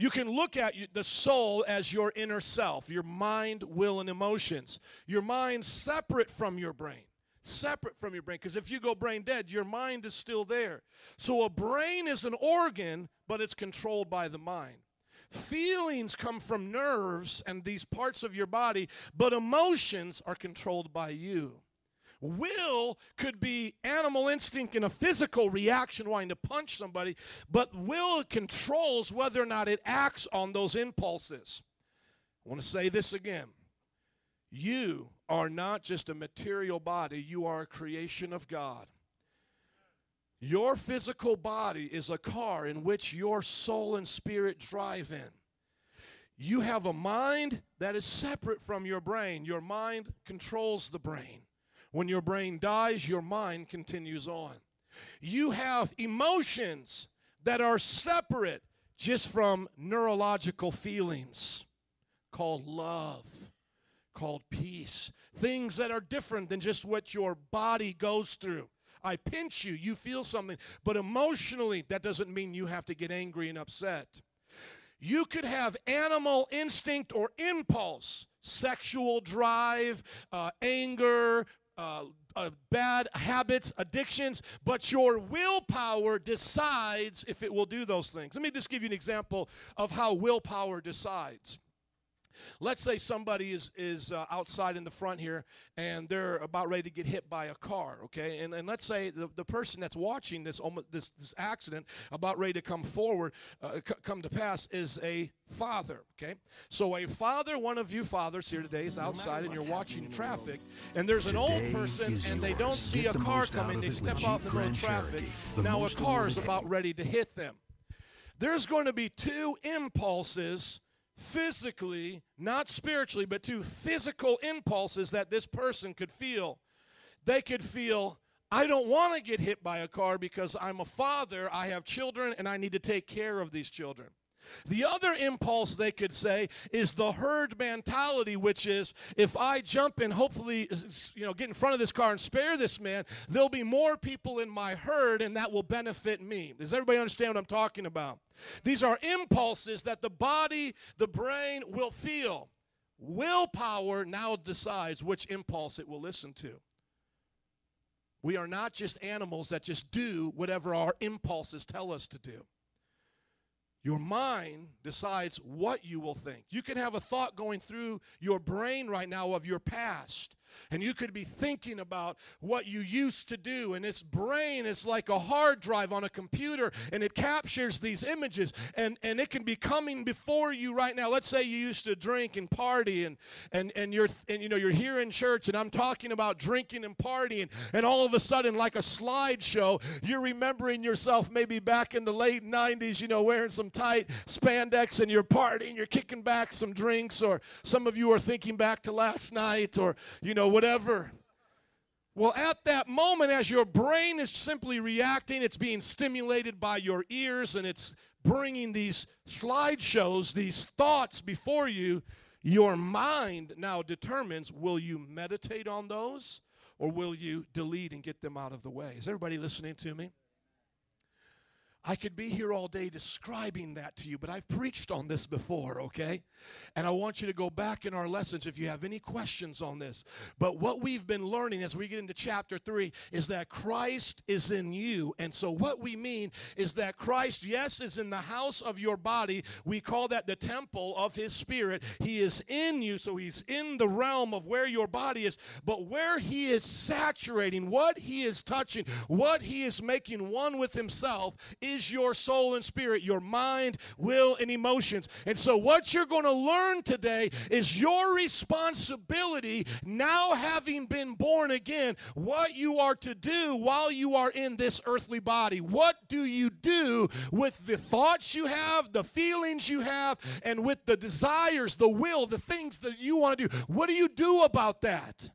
You can look at the soul as your inner self, your mind, will, and emotions. Your mind separate from your brain. Separate from your brain. Because if you go brain dead, your mind is still there. So a brain is an organ, but it's controlled by the mind. Feelings come from nerves and these parts of your body, but emotions are controlled by you. Will could be animal instinct and a physical reaction wanting to punch somebody, but will controls whether or not it acts on those impulses. I want to say this again. You are not just a material body, you are a creation of God. Your physical body is a car in which your soul and spirit drive in. You have a mind that is separate from your brain. Your mind controls the brain. When your brain dies, your mind continues on. You have emotions that are separate just from neurological feelings called love, called peace. Things that are different than just what your body goes through. I pinch you, you feel something, but emotionally, that doesn't mean you have to get angry and upset. You could have animal instinct or impulse, sexual drive, uh, anger, uh, uh, bad habits, addictions, but your willpower decides if it will do those things. Let me just give you an example of how willpower decides. Let's say somebody is, is uh, outside in the front here and they're about ready to get hit by a car, okay? And, and let's say the, the person that's watching this, this, this accident about ready to come forward, uh, c- come to pass, is a father, okay? So a father, one of you fathers here today is outside and you're watching traffic and there's an old person and they don't see Get a car coming, they step out in the Grand traffic. The Now a car is about ready to hit them. there's going to be two impulses physically, not spiritually, but to physical impulses that this person could feel. They could feel, I don't want to get hit by a car because I'm a father, I have children, and I need to take care of these children. The other impulse they could say is the herd mentality, which is if I jump and hopefully you know get in front of this car and spare this man, there'll be more people in my herd and that will benefit me. Does everybody understand what I'm talking about? These are impulses that the body, the brain will feel. Willpower now decides which impulse it will listen to. We are not just animals that just do whatever our impulses tell us to do. Your mind decides what you will think. You can have a thought going through your brain right now of your past. And you could be thinking about what you used to do. And this brain is like a hard drive on a computer and it captures these images. And, and it can be coming before you right now. Let's say you used to drink and party and, and, and you're and you know you're here in church and I'm talking about drinking and partying, and all of a sudden, like a slideshow, you're remembering yourself maybe back in the late 90s, you know, wearing some tight spandex and you're partying, you're kicking back some drinks, or some of you are thinking back to last night, or you know know, whatever. Well, at that moment, as your brain is simply reacting, it's being stimulated by your ears and it's bringing these slideshows, these thoughts before you. Your mind now determines will you meditate on those or will you delete and get them out of the way? Is everybody listening to me? I could be here all day describing that to you, but I've preached on this before, okay? And I want you to go back in our lessons if you have any questions on this. But what we've been learning as we get into chapter 3 is that Christ is in you. And so what we mean is that Christ, yes, is in the house of your body. We call that the temple of his spirit. He is in you, so he's in the realm of where your body is. But where he is saturating, what he is touching, what he is making one with himself is your soul and spirit, your mind, will, and emotions. And so, what you're going to learn today is your responsibility, now having been born again, what you are to do while you are in this earthly body. What do you do with the thoughts you have, the feelings you have, and with the desires, the will, the things that you want to do? What do you do about that?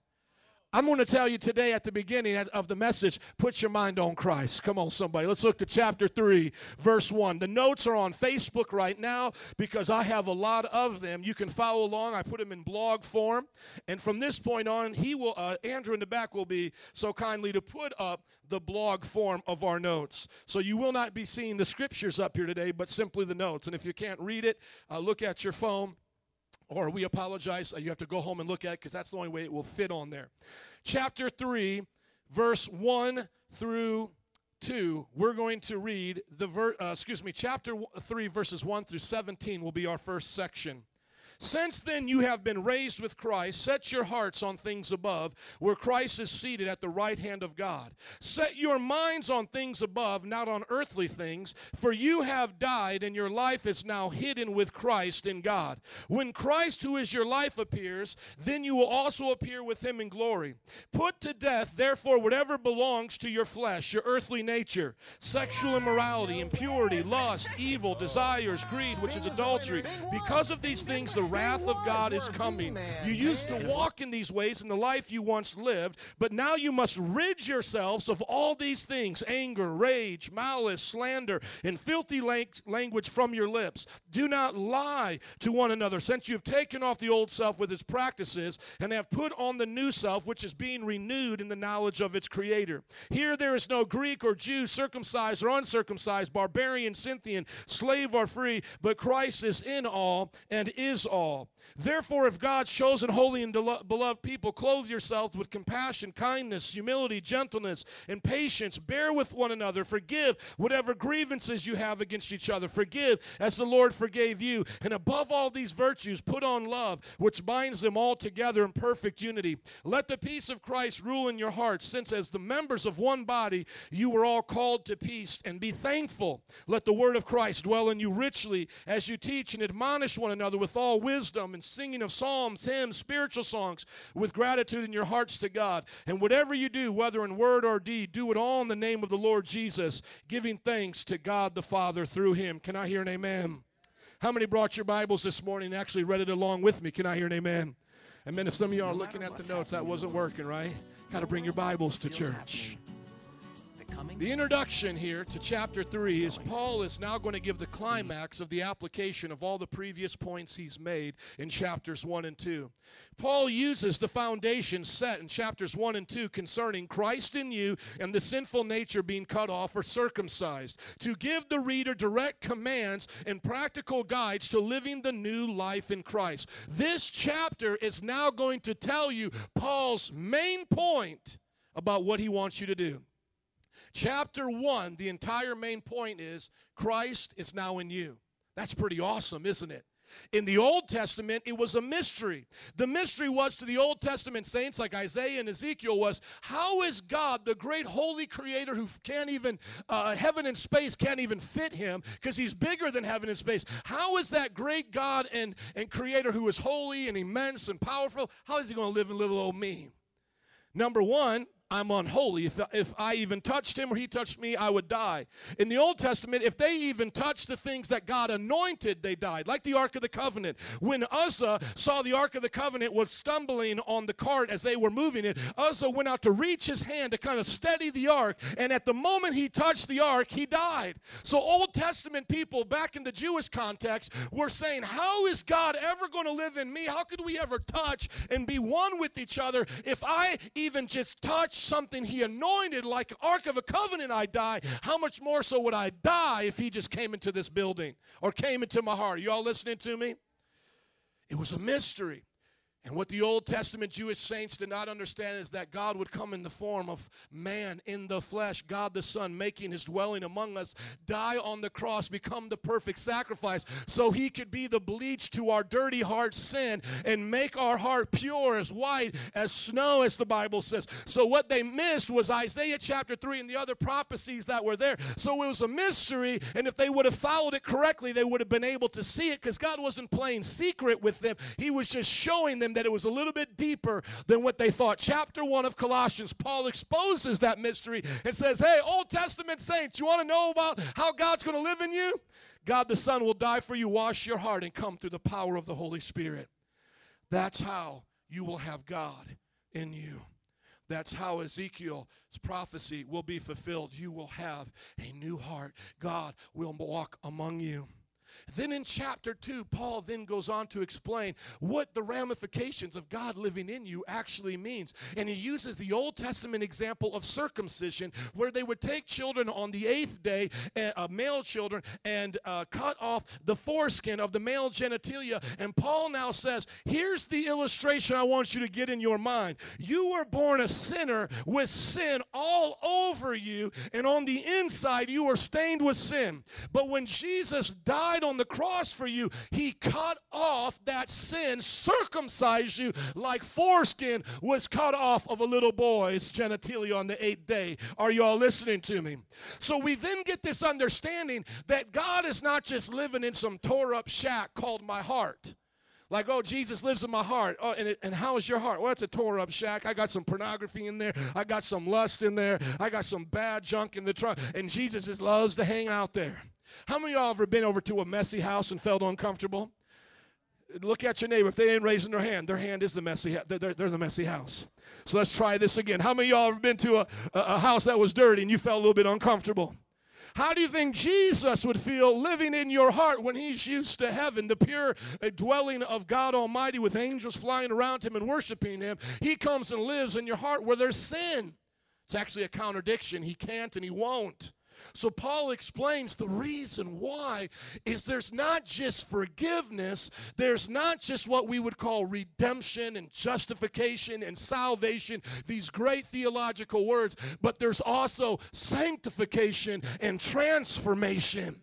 I'm going to tell you today at the beginning of the message put your mind on Christ. Come on, somebody. Let's look to chapter 3, verse 1. The notes are on Facebook right now because I have a lot of them. You can follow along. I put them in blog form. And from this point on, he will, uh, Andrew in the back will be so kindly to put up the blog form of our notes. So you will not be seeing the scriptures up here today, but simply the notes. And if you can't read it, uh, look at your phone or we apologize. Uh, you have to go home and look at because that's the only way it will fit on there. Chapter 3, verse 1 through 2, we're going to read the ver- uh, excuse me, chapter 3 verses 1 through 17 will be our first section. Since then you have been raised with Christ, set your hearts on things above, where Christ is seated at the right hand of God. Set your minds on things above, not on earthly things, for you have died, and your life is now hidden with Christ in God. When Christ, who is your life, appears, then you will also appear with him in glory. Put to death, therefore, whatever belongs to your flesh, your earthly nature, sexual immorality, impurity, lust, evil, desires, greed, which is adultery. Because of these things, the wrath of God is coming. You used to walk in these ways in the life you once lived, but now you must rid yourselves of all these things anger, rage, malice, slander, and filthy language from your lips. Do not lie to one another, since you have taken off the old self with its practices and have put on the new self, which is being renewed in the knowledge of its creator. Here there is no Greek or Jew, circumcised or uncircumcised, barbarian, Scythian, slave or free, but Christ is in all and is all all. Therefore, if God's chosen, holy, and beloved people, clothe yourselves with compassion, kindness, humility, gentleness, and patience. Bear with one another. Forgive whatever grievances you have against each other. Forgive as the Lord forgave you. And above all these virtues, put on love, which binds them all together in perfect unity. Let the peace of Christ rule in your hearts, since as the members of one body, you were all called to peace. And be thankful. Let the word of Christ dwell in you richly as you teach and admonish one another with all wisdom and singing of psalms, hymns, spiritual songs with gratitude in your hearts to God. And whatever you do, whether in word or deed, do it all in the name of the Lord Jesus, giving thanks to God the Father through him. Can I hear an amen? How many brought your Bibles this morning and actually read it along with me? Can I hear an amen? Amen. If some of you are looking at the notes, that wasn't working, right? Got to bring your Bibles to church. The introduction here to chapter 3 is Paul is now going to give the climax of the application of all the previous points he's made in chapters 1 and 2. Paul uses the foundation set in chapters 1 and 2 concerning Christ in you and the sinful nature being cut off or circumcised to give the reader direct commands and practical guides to living the new life in Christ. This chapter is now going to tell you Paul's main point about what he wants you to do. Chapter 1, the entire main point is Christ is now in you. That's pretty awesome, isn't it? In the Old Testament, it was a mystery. The mystery was to the Old Testament saints like Isaiah and Ezekiel was how is God, the great holy creator who can't even, uh, heaven and space can't even fit him because he's bigger than heaven and space. How is that great God and, and creator who is holy and immense and powerful, how is he going to live in little old me? Number one, I'm unholy. If, if I even touched him or he touched me, I would die. In the Old Testament, if they even touched the things that God anointed, they died, like the Ark of the Covenant. When Uzzah saw the Ark of the Covenant was stumbling on the cart as they were moving it, Uzzah went out to reach his hand to kind of steady the Ark, and at the moment he touched the Ark, he died. So, Old Testament people back in the Jewish context were saying, How is God ever going to live in me? How could we ever touch and be one with each other if I even just touch something he anointed like ark of a covenant i die. How much more so would i die if he just came into this building or came into my heart you all listening to me? It was a mystery and what the Old Testament Jewish saints did not understand is that God would come in the form of man in the flesh, God the Son, making his dwelling among us, die on the cross, become the perfect sacrifice, so he could be the bleach to our dirty heart sin and make our heart pure as white as snow, as the Bible says. So what they missed was Isaiah chapter 3 and the other prophecies that were there. So it was a mystery, and if they would have followed it correctly, they would have been able to see it because God wasn't playing secret with them. He was just showing them that it was a little bit deeper than what they thought. Chapter 1 of Colossians, Paul exposes that mystery and says, Hey, Old Testament saints, you want to know about how God's going to live in you? God the Son will die for you, wash your heart, and come through the power of the Holy Spirit. That's how you will have God in you. That's how Ezekiel's prophecy will be fulfilled. You will have a new heart. God will walk among you. Then in chapter 2, Paul then goes on to explain what the ramifications of God living in you actually means. And he uses the Old Testament example of circumcision, where they would take children on the eighth day, uh, male children, and uh, cut off the foreskin of the male genitalia. And Paul now says, Here's the illustration I want you to get in your mind. You were born a sinner with sin all over you, and on the inside, you were stained with sin. But when Jesus died on the cross for you, he cut off that sin, circumcised you like foreskin was cut off of a little boy's genitalia on the eighth day. Are you all listening to me? So we then get this understanding that God is not just living in some tore up shack called my heart. Like, oh, Jesus lives in my heart. Oh, and, it, and how is your heart? Well, it's a tore up shack. I got some pornography in there. I got some lust in there. I got some bad junk in the trunk. And Jesus just loves to hang out there. How many of y'all ever been over to a messy house and felt uncomfortable? Look at your neighbor. If they ain't raising their hand, their hand is the messy. They're, they're the messy house. So let's try this again. How many of y'all ever been to a, a house that was dirty and you felt a little bit uncomfortable? How do you think Jesus would feel living in your heart when he's used to heaven, the pure uh, dwelling of God Almighty with angels flying around him and worshiping him? He comes and lives in your heart where there's sin. It's actually a contradiction. He can't and he won't. So Paul explains the reason why is there's not just forgiveness, there's not just what we would call redemption and justification and salvation, these great theological words, but there's also sanctification and transformation.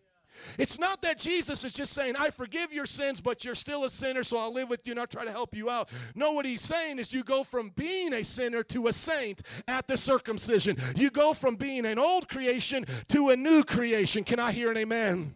It's not that Jesus is just saying, I forgive your sins, but you're still a sinner, so I'll live with you and I'll try to help you out. No, what he's saying is you go from being a sinner to a saint at the circumcision. You go from being an old creation to a new creation. Can I hear an amen?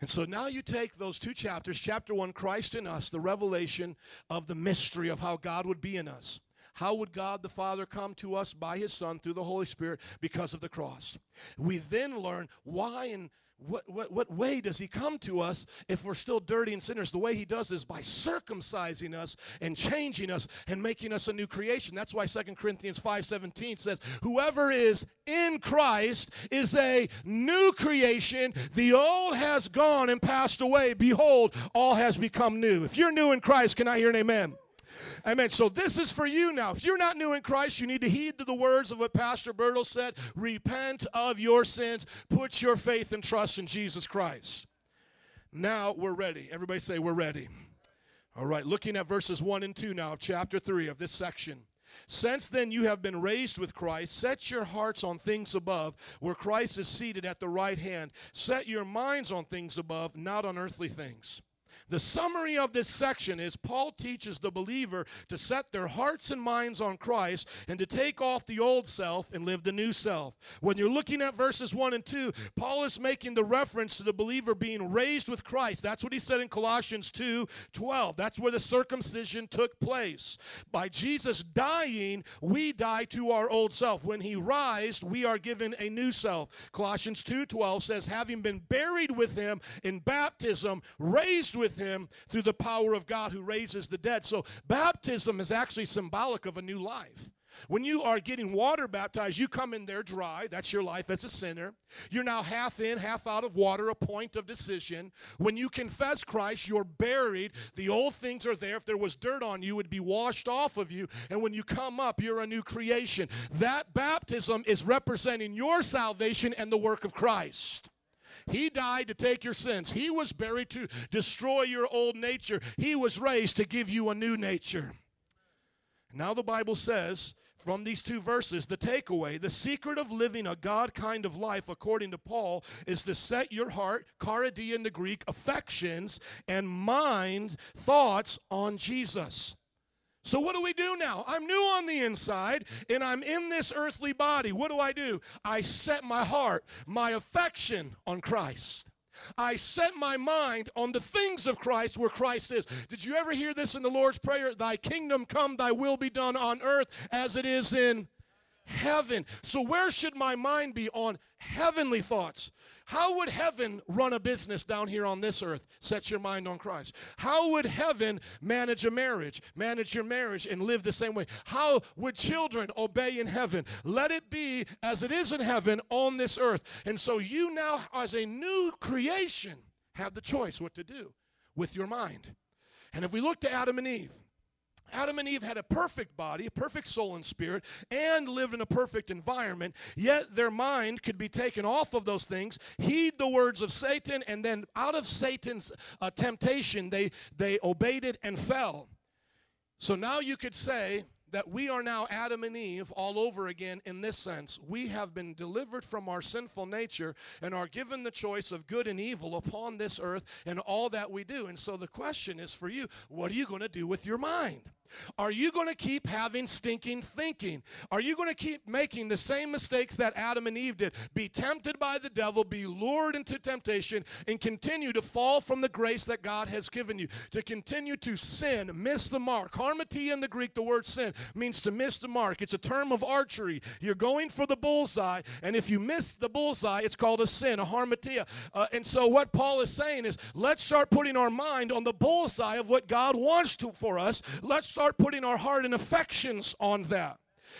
And so now you take those two chapters, chapter one, Christ in us, the revelation of the mystery of how God would be in us. How would God the Father come to us by his Son through the Holy Spirit because of the cross? We then learn why and what, what, what way does he come to us if we're still dirty and sinners? The way he does is by circumcising us and changing us and making us a new creation. That's why 2 Corinthians 5:17 says, "Whoever is in Christ is a new creation. The old has gone and passed away. Behold, all has become new." If you're new in Christ, can I hear an amen? Amen. So this is for you now. If you're not new in Christ, you need to heed to the words of what Pastor Bertle said. Repent of your sins. Put your faith and trust in Jesus Christ. Now we're ready. Everybody say we're ready. All right, looking at verses 1 and 2 now of chapter 3 of this section. Since then you have been raised with Christ, set your hearts on things above, where Christ is seated at the right hand. Set your minds on things above, not on earthly things. The summary of this section is Paul teaches the believer to set their hearts and minds on Christ and to take off the old self and live the new self. When you're looking at verses 1 and 2, Paul is making the reference to the believer being raised with Christ. That's what he said in Colossians 2 12. That's where the circumcision took place. By Jesus dying, we die to our old self. When he rised, we are given a new self. Colossians 2 12 says, having been buried with him in baptism, raised with him through the power of God who raises the dead. So baptism is actually symbolic of a new life. When you are getting water baptized, you come in there dry. That's your life as a sinner. You're now half in, half out of water, a point of decision. When you confess Christ, you're buried. The old things are there. If there was dirt on you, it would be washed off of you. And when you come up, you're a new creation. That baptism is representing your salvation and the work of Christ. He died to take your sins. He was buried to destroy your old nature. He was raised to give you a new nature. Now, the Bible says from these two verses, the takeaway, the secret of living a God kind of life, according to Paul, is to set your heart, karadia in the Greek, affections and mind, thoughts on Jesus. So, what do we do now? I'm new on the inside and I'm in this earthly body. What do I do? I set my heart, my affection on Christ. I set my mind on the things of Christ where Christ is. Did you ever hear this in the Lord's Prayer? Thy kingdom come, thy will be done on earth as it is in heaven. So, where should my mind be? On heavenly thoughts. How would heaven run a business down here on this earth? Set your mind on Christ. How would heaven manage a marriage? Manage your marriage and live the same way. How would children obey in heaven? Let it be as it is in heaven on this earth. And so you now, as a new creation, have the choice what to do with your mind. And if we look to Adam and Eve, Adam and Eve had a perfect body, a perfect soul and spirit, and lived in a perfect environment, yet their mind could be taken off of those things, heed the words of Satan, and then out of Satan's uh, temptation, they, they obeyed it and fell. So now you could say, that we are now Adam and Eve all over again in this sense. We have been delivered from our sinful nature and are given the choice of good and evil upon this earth and all that we do. And so the question is for you what are you going to do with your mind? Are you going to keep having stinking thinking? Are you going to keep making the same mistakes that Adam and Eve did? Be tempted by the devil, be lured into temptation, and continue to fall from the grace that God has given you. To continue to sin, miss the mark. Harmatia in the Greek, the word sin, means to miss the mark. It's a term of archery. You're going for the bullseye, and if you miss the bullseye, it's called a sin, a harmatia. Uh, and so what Paul is saying is, let's start putting our mind on the bullseye of what God wants to for us. Let's start putting our heart and affections on that.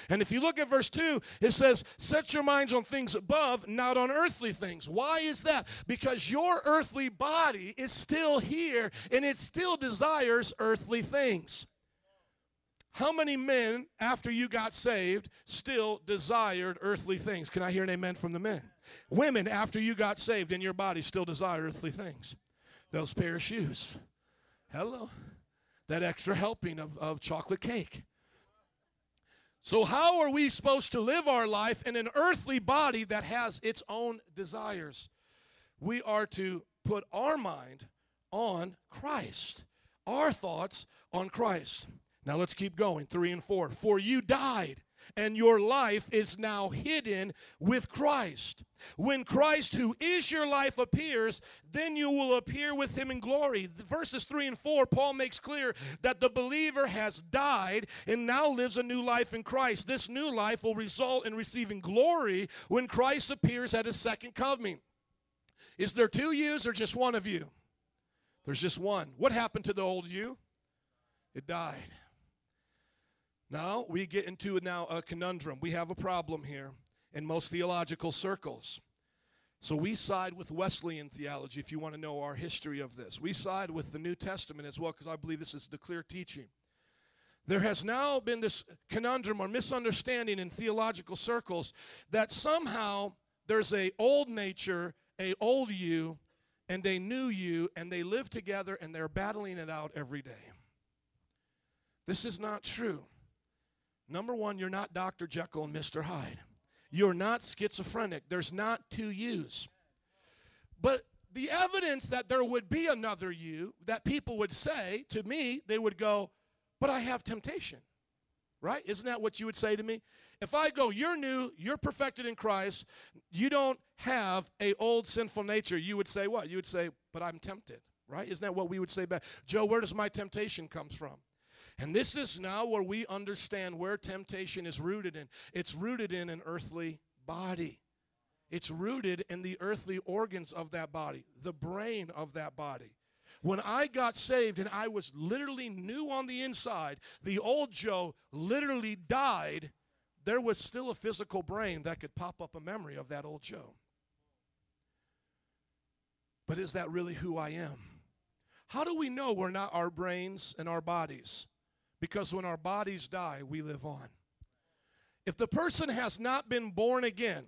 And if you look at verse 2, it says, Set your minds on things above, not on earthly things. Why is that? Because your earthly body is still here and it still desires earthly things. How many men, after you got saved, still desired earthly things? Can I hear an amen from the men? Women, after you got saved in your body, still desire earthly things. Those pair of shoes. Hello. That extra helping of, of chocolate cake. So, how are we supposed to live our life in an earthly body that has its own desires? We are to put our mind on Christ, our thoughts on Christ. Now let's keep going. Three and four. For you died, and your life is now hidden with Christ. When Christ, who is your life, appears, then you will appear with him in glory. Verses 3 and 4, Paul makes clear that the believer has died and now lives a new life in Christ. This new life will result in receiving glory when Christ appears at his second coming. Is there two yous or just one of you? There's just one. What happened to the old you? It died. Now we get into now a conundrum. We have a problem here in most theological circles. So we side with Wesleyan theology if you want to know our history of this. We side with the New Testament as well because I believe this is the clear teaching. There has now been this conundrum or misunderstanding in theological circles that somehow there's a old nature, a old you, and a new you, and they live together and they're battling it out every day. This is not true. Number one, you're not Dr. Jekyll and Mr. Hyde. You're not schizophrenic. There's not two yous. But the evidence that there would be another you, that people would say to me, they would go, But I have temptation. Right? Isn't that what you would say to me? If I go, You're new, you're perfected in Christ, you don't have a old sinful nature, you would say what? You would say, But I'm tempted. Right? Isn't that what we would say back? Joe, where does my temptation comes from? And this is now where we understand where temptation is rooted in. It's rooted in an earthly body. It's rooted in the earthly organs of that body, the brain of that body. When I got saved and I was literally new on the inside, the old Joe literally died. There was still a physical brain that could pop up a memory of that old Joe. But is that really who I am? How do we know we're not our brains and our bodies? Because when our bodies die, we live on. If the person has not been born again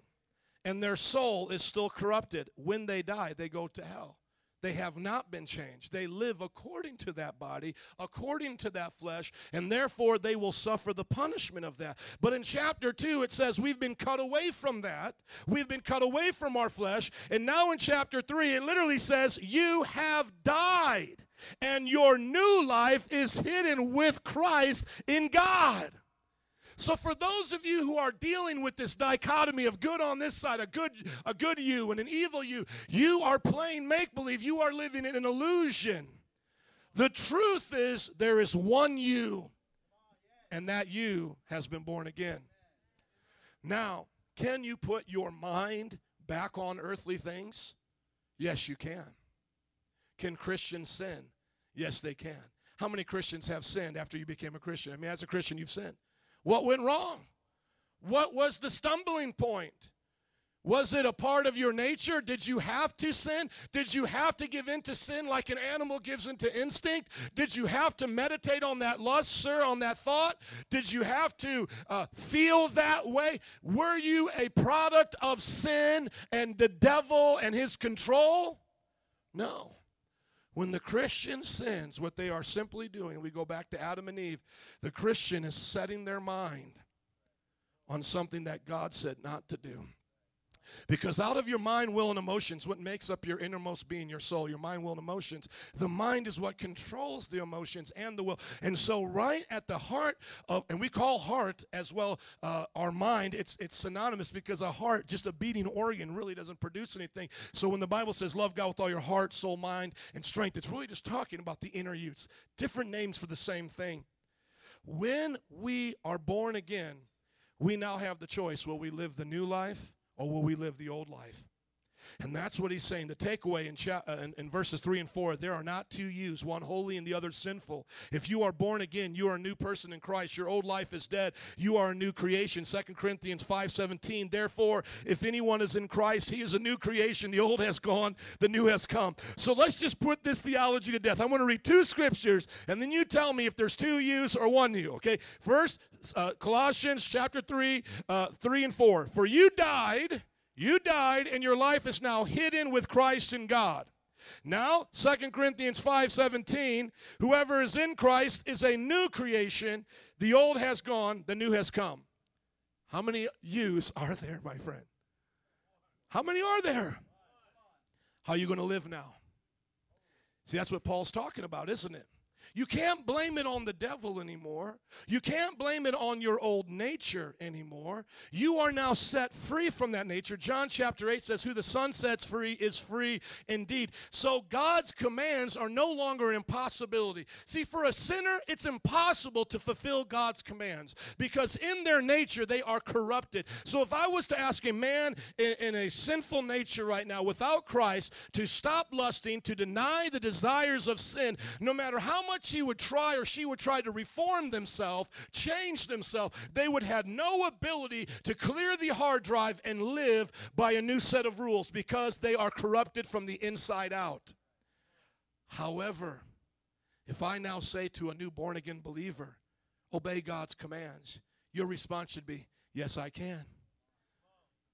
and their soul is still corrupted, when they die, they go to hell. They have not been changed. They live according to that body, according to that flesh, and therefore they will suffer the punishment of that. But in chapter 2, it says we've been cut away from that. We've been cut away from our flesh. And now in chapter 3, it literally says, You have died, and your new life is hidden with Christ in God. So for those of you who are dealing with this dichotomy of good on this side, a good a good you and an evil you, you are playing make believe. You are living in an illusion. The truth is there is one you and that you has been born again. Now, can you put your mind back on earthly things? Yes, you can. Can Christians sin? Yes, they can. How many Christians have sinned after you became a Christian? I mean, as a Christian, you've sinned. What went wrong? What was the stumbling point? Was it a part of your nature? Did you have to sin? Did you have to give in to sin like an animal gives into instinct? Did you have to meditate on that lust, sir, on that thought? Did you have to uh, feel that way? Were you a product of sin and the devil and his control? No. When the Christian sins, what they are simply doing, we go back to Adam and Eve, the Christian is setting their mind on something that God said not to do. Because out of your mind, will, and emotions, what makes up your innermost being, your soul, your mind, will, and emotions, the mind is what controls the emotions and the will. And so, right at the heart of, and we call heart as well uh, our mind, it's, it's synonymous because a heart, just a beating organ, really doesn't produce anything. So, when the Bible says, love God with all your heart, soul, mind, and strength, it's really just talking about the inner use. Different names for the same thing. When we are born again, we now have the choice will we live the new life or will we live the old life? And that's what he's saying. The takeaway in, cha- uh, in, in, verses 3 and 4 there are not two yous, one holy and the other sinful. If you are born again, you are a new person in Christ. Your old life is dead. You are a new creation. 2 Corinthians 5:17. Therefore, if anyone is in Christ, he is a new creation. The old has gone, the new has come. So let's just put this theology to death. I want to read two scriptures, and then you tell me if there's two yous or one you, okay? First, uh, Colossians chapter 3, uh, 3 and 4. For you died you died, and your life is now hidden with Christ in God. Now, 2 Corinthians 5:17, whoever is in Christ is a new creation. The old has gone, the new has come. How many yous are there, my friend? How many are there? How are you going to live now? See, that's what Paul's talking about, isn't it? You can't blame it on the devil anymore. You can't blame it on your old nature anymore. You are now set free from that nature. John chapter 8 says, Who the Son sets free is free indeed. So God's commands are no longer an impossibility. See, for a sinner, it's impossible to fulfill God's commands because in their nature they are corrupted. So if I was to ask a man in, in a sinful nature right now without Christ to stop lusting, to deny the desires of sin, no matter how much he would try or she would try to reform themselves, change themselves, they would have no ability to clear the hard drive and live by a new set of rules because they are corrupted from the inside out. However, if I now say to a new born again believer, obey God's commands, your response should be, Yes, I can.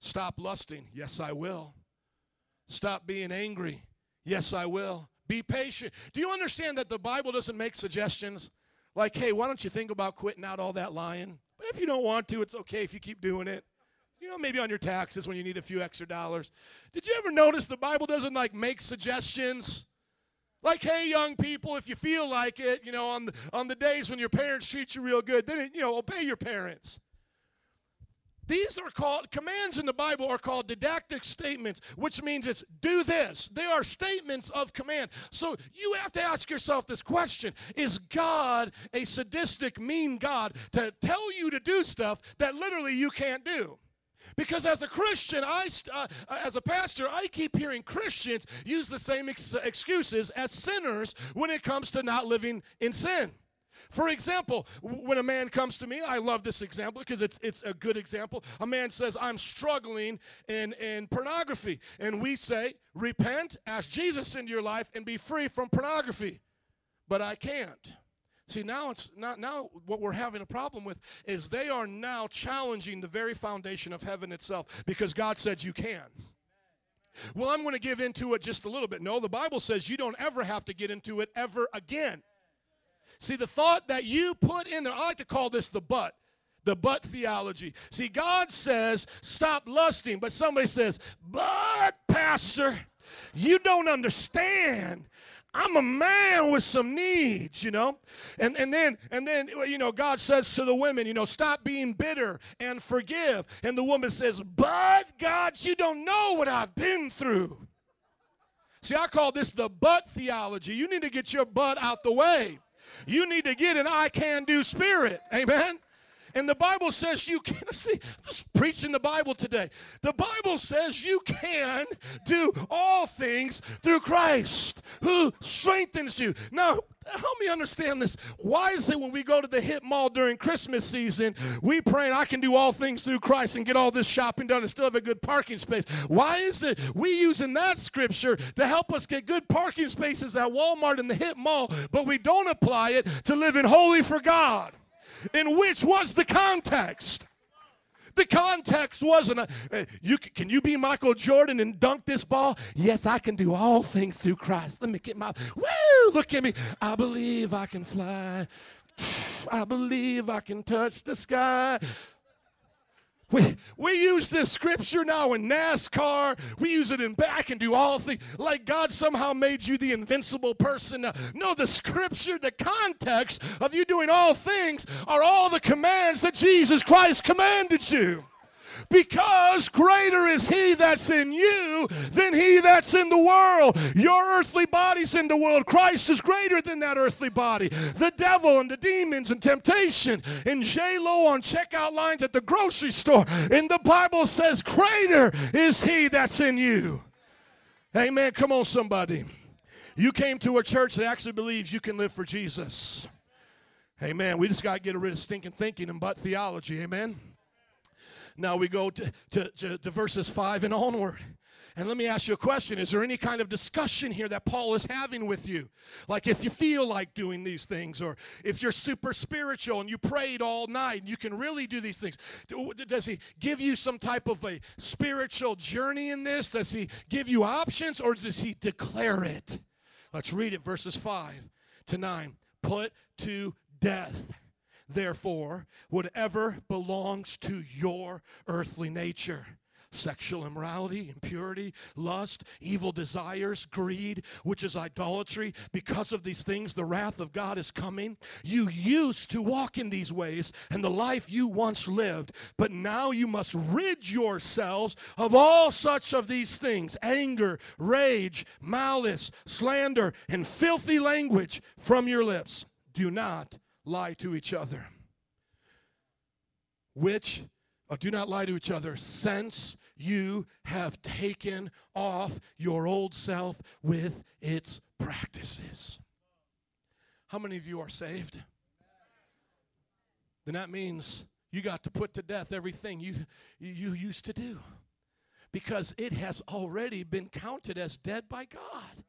Stop lusting. Yes, I will. Stop being angry. Yes, I will. Be patient. Do you understand that the Bible doesn't make suggestions like, hey, why don't you think about quitting out all that lying? But if you don't want to, it's okay if you keep doing it. You know, maybe on your taxes when you need a few extra dollars. Did you ever notice the Bible doesn't like make suggestions? Like, hey, young people, if you feel like it, you know, on the, on the days when your parents treat you real good, then, you know, obey your parents. These are called, commands in the Bible are called didactic statements, which means it's do this. They are statements of command. So you have to ask yourself this question Is God a sadistic, mean God to tell you to do stuff that literally you can't do? Because as a Christian, I uh, as a pastor, I keep hearing Christians use the same ex- excuses as sinners when it comes to not living in sin. For example, when a man comes to me, I love this example because it's, it's a good example. A man says, I'm struggling in, in pornography. And we say, repent, ask Jesus into your life, and be free from pornography. But I can't. See, now it's not now what we're having a problem with is they are now challenging the very foundation of heaven itself because God said you can. Well, I'm going to give into it just a little bit. No, the Bible says you don't ever have to get into it ever again. See, the thought that you put in there, I like to call this the but. The but theology. See, God says, stop lusting, but somebody says, but, Pastor, you don't understand. I'm a man with some needs, you know? And and then and then you know God says to the women, you know, stop being bitter and forgive. And the woman says, "But God, you don't know what I've been through." See, I call this the butt theology. You need to get your butt out the way. You need to get an I can do spirit. Amen. And the Bible says you can see, I'm just preaching the Bible today. The Bible says you can do all things through Christ who strengthens you. Now, help me understand this. Why is it when we go to the hit mall during Christmas season, we pray I can do all things through Christ and get all this shopping done and still have a good parking space? Why is it we using that scripture to help us get good parking spaces at Walmart and the hit mall, but we don't apply it to living holy for God? In which was the context. The context wasn't a, you can you be Michael Jordan and dunk this ball? Yes, I can do all things through Christ. Let me get my woo, look at me. I believe I can fly. I believe I can touch the sky. We, we use this scripture now in NASCAR. We use it in back and do all things like God somehow made you the invincible person. No, the scripture, the context of you doing all things are all the commands that Jesus Christ commanded you. Because greater is he that's in you than he that's in the world. Your earthly body's in the world. Christ is greater than that earthly body. The devil and the demons and temptation and J-Lo on checkout lines at the grocery store. And the Bible says, greater is he that's in you. Amen. Come on, somebody. You came to a church that actually believes you can live for Jesus. Amen. We just got to get rid of stinking thinking and butt theology. Amen. Now we go to, to, to, to verses 5 and onward. And let me ask you a question. Is there any kind of discussion here that Paul is having with you? Like if you feel like doing these things, or if you're super spiritual and you prayed all night and you can really do these things, does he give you some type of a spiritual journey in this? Does he give you options, or does he declare it? Let's read it, verses 5 to 9. Put to death therefore, whatever belongs to your earthly nature sexual immorality, impurity, lust, evil desires, greed, which is idolatry. Because of these things, the wrath of God is coming. You used to walk in these ways and the life you once lived, but now you must rid yourselves of all such of these things anger, rage, malice, slander, and filthy language from your lips. Do not lie to each other. Which uh, do not lie to each other, since you have taken off your old self with its practices. How many of you are saved? Then that means you got to put to death everything you, you used to do because it has already been counted as dead by God.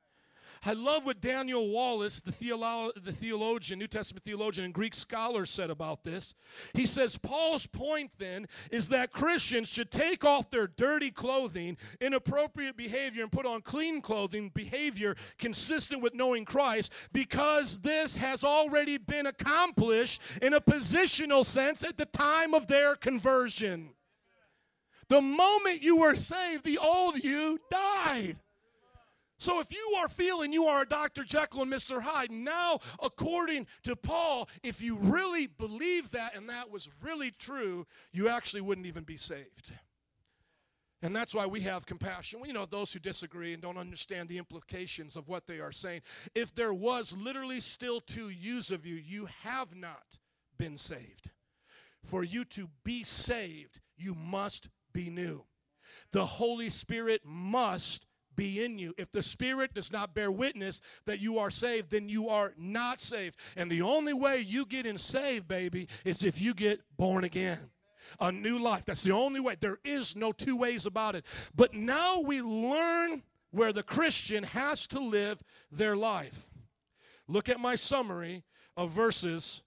I love what Daniel Wallace, the, theolo- the theologian, New Testament theologian, and Greek scholar said about this. He says, Paul's point then is that Christians should take off their dirty clothing, inappropriate behavior, and put on clean clothing, behavior consistent with knowing Christ, because this has already been accomplished in a positional sense at the time of their conversion. The moment you were saved, the old you died. So if you are feeling you are a Dr. Jekyll and Mr. Hyde, now, according to Paul, if you really believe that and that was really true, you actually wouldn't even be saved. And that's why we have compassion. Well, you know, those who disagree and don't understand the implications of what they are saying. If there was literally still two use of you, you have not been saved. For you to be saved, you must be new. The Holy Spirit must be in you. If the Spirit does not bear witness that you are saved, then you are not saved. And the only way you get in saved, baby, is if you get born again. A new life. That's the only way. There is no two ways about it. But now we learn where the Christian has to live their life. Look at my summary of verses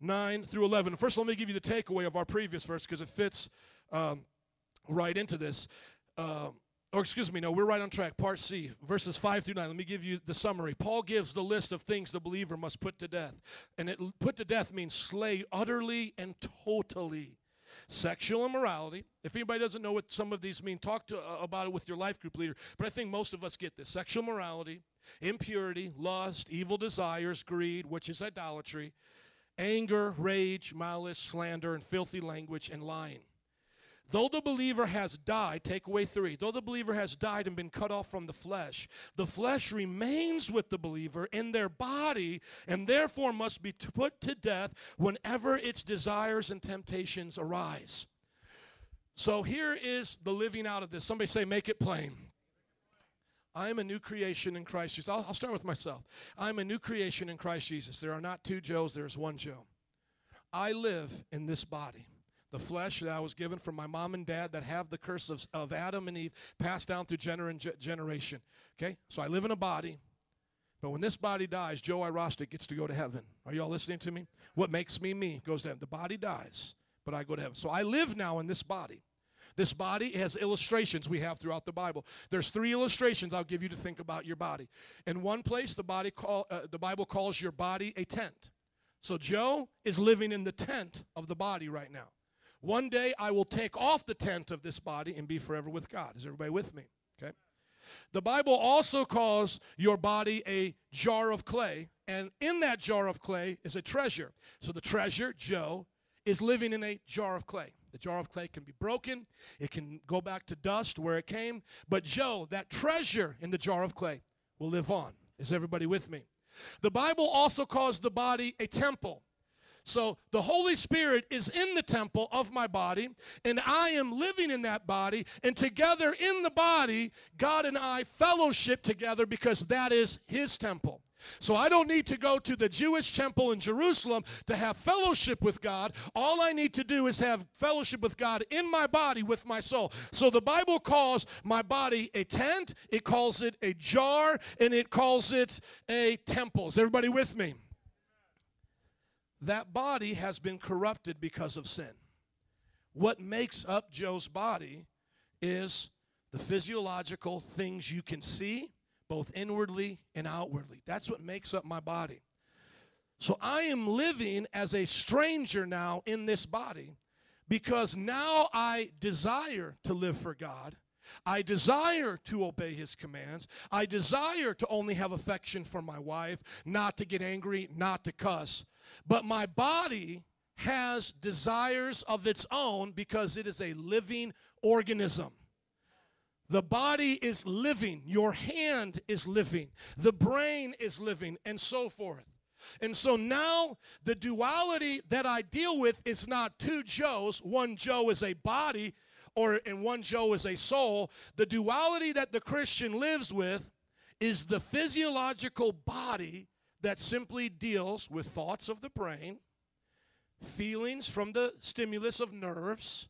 9 through 11. First, let me give you the takeaway of our previous verse because it fits um, right into this. Um, or excuse me, no, we're right on track. Part C, verses 5 through 9. Let me give you the summary. Paul gives the list of things the believer must put to death. And it put to death means slay utterly and totally. Sexual immorality. If anybody doesn't know what some of these mean, talk to, uh, about it with your life group leader. But I think most of us get this. Sexual morality, impurity, lust, evil desires, greed, which is idolatry, anger, rage, malice, slander, and filthy language, and lying. Though the believer has died, take away three, though the believer has died and been cut off from the flesh, the flesh remains with the believer in their body and therefore must be put to death whenever its desires and temptations arise. So here is the living out of this. Somebody say, make it plain. I am a new creation in Christ Jesus. I'll, I'll start with myself. I'm a new creation in Christ Jesus. There are not two Joes, there's one Joe. I live in this body the flesh that I was given from my mom and dad that have the curse of, of Adam and Eve passed down through gener- generation. Okay? So I live in a body. But when this body dies, Joe Irostic gets to go to heaven. Are you all listening to me? What makes me me goes to heaven. The body dies, but I go to heaven. So I live now in this body. This body has illustrations we have throughout the Bible. There's three illustrations I'll give you to think about your body. In one place, the body call, uh, the Bible calls your body a tent. So Joe is living in the tent of the body right now. One day I will take off the tent of this body and be forever with God. Is everybody with me? Okay. The Bible also calls your body a jar of clay, and in that jar of clay is a treasure. So the treasure, Joe, is living in a jar of clay. The jar of clay can be broken, it can go back to dust where it came, but Joe, that treasure in the jar of clay, will live on. Is everybody with me? The Bible also calls the body a temple. So the Holy Spirit is in the temple of my body, and I am living in that body. And together in the body, God and I fellowship together because that is His temple. So I don't need to go to the Jewish temple in Jerusalem to have fellowship with God. All I need to do is have fellowship with God in my body with my soul. So the Bible calls my body a tent, it calls it a jar, and it calls it a temple. Is everybody with me? That body has been corrupted because of sin. What makes up Joe's body is the physiological things you can see, both inwardly and outwardly. That's what makes up my body. So I am living as a stranger now in this body, because now I desire to live for God. I desire to obey his commands. I desire to only have affection for my wife, not to get angry, not to cuss. But my body has desires of its own because it is a living organism. The body is living, your hand is living, the brain is living, and so forth. And so now the duality that I deal with is not two Joes. One Joe is a body, or and one Joe is a soul. The duality that the Christian lives with is the physiological body that simply deals with thoughts of the brain, feelings from the stimulus of nerves.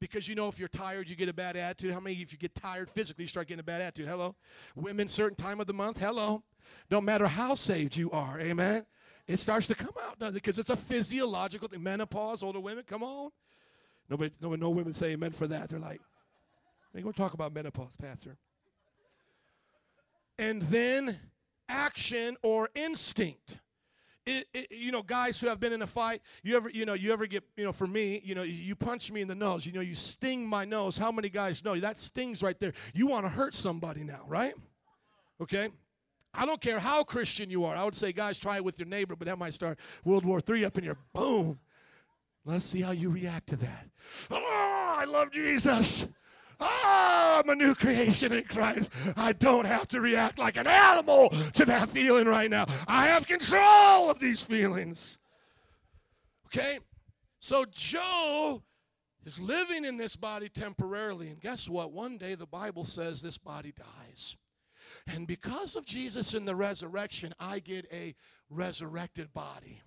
Because you know, if you're tired, you get a bad attitude. How many, if you get tired physically, you start getting a bad attitude? Hello? Women, certain time of the month, hello. No matter how saved you are, amen. It starts to come out, doesn't it? Because it's a physiological thing. Menopause, older women, come on. Nobody, nobody, no women say amen for that. They're like, ain't gonna talk about menopause, Pastor. And then action or instinct. It, it, you know, guys who have been in a fight, you ever, you know, you ever get, you know, for me, you know, you punch me in the nose, you know, you sting my nose. How many guys know that stings right there? You want to hurt somebody now, right? Okay. I don't care how Christian you are. I would say, guys, try it with your neighbor, but that might start World War III up in your boom. Let's see how you react to that. Oh, I love Jesus. Oh, I'm a new creation in Christ. I don't have to react like an animal to that feeling right now. I have control of these feelings. Okay? So Joe is living in this body temporarily. And guess what? One day the Bible says this body dies. And because of Jesus in the resurrection, I get a resurrected body.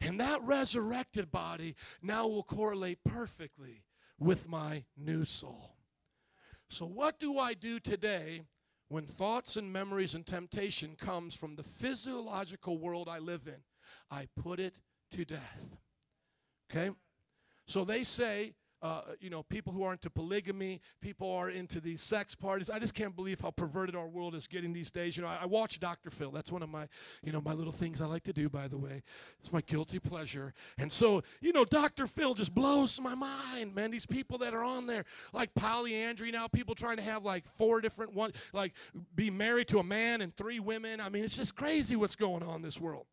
And that resurrected body now will correlate perfectly with my new soul. So what do I do today when thoughts and memories and temptation comes from the physiological world I live in? I put it to death. Okay? So they say uh, you know, people who are into polygamy, people are into these sex parties. I just can't believe how perverted our world is getting these days. You know, I, I watch Dr. Phil. That's one of my, you know, my little things I like to do, by the way. It's my guilty pleasure. And so, you know, Dr. Phil just blows my mind, man. These people that are on there, like polyandry now, people trying to have like four different one, like be married to a man and three women. I mean, it's just crazy what's going on in this world.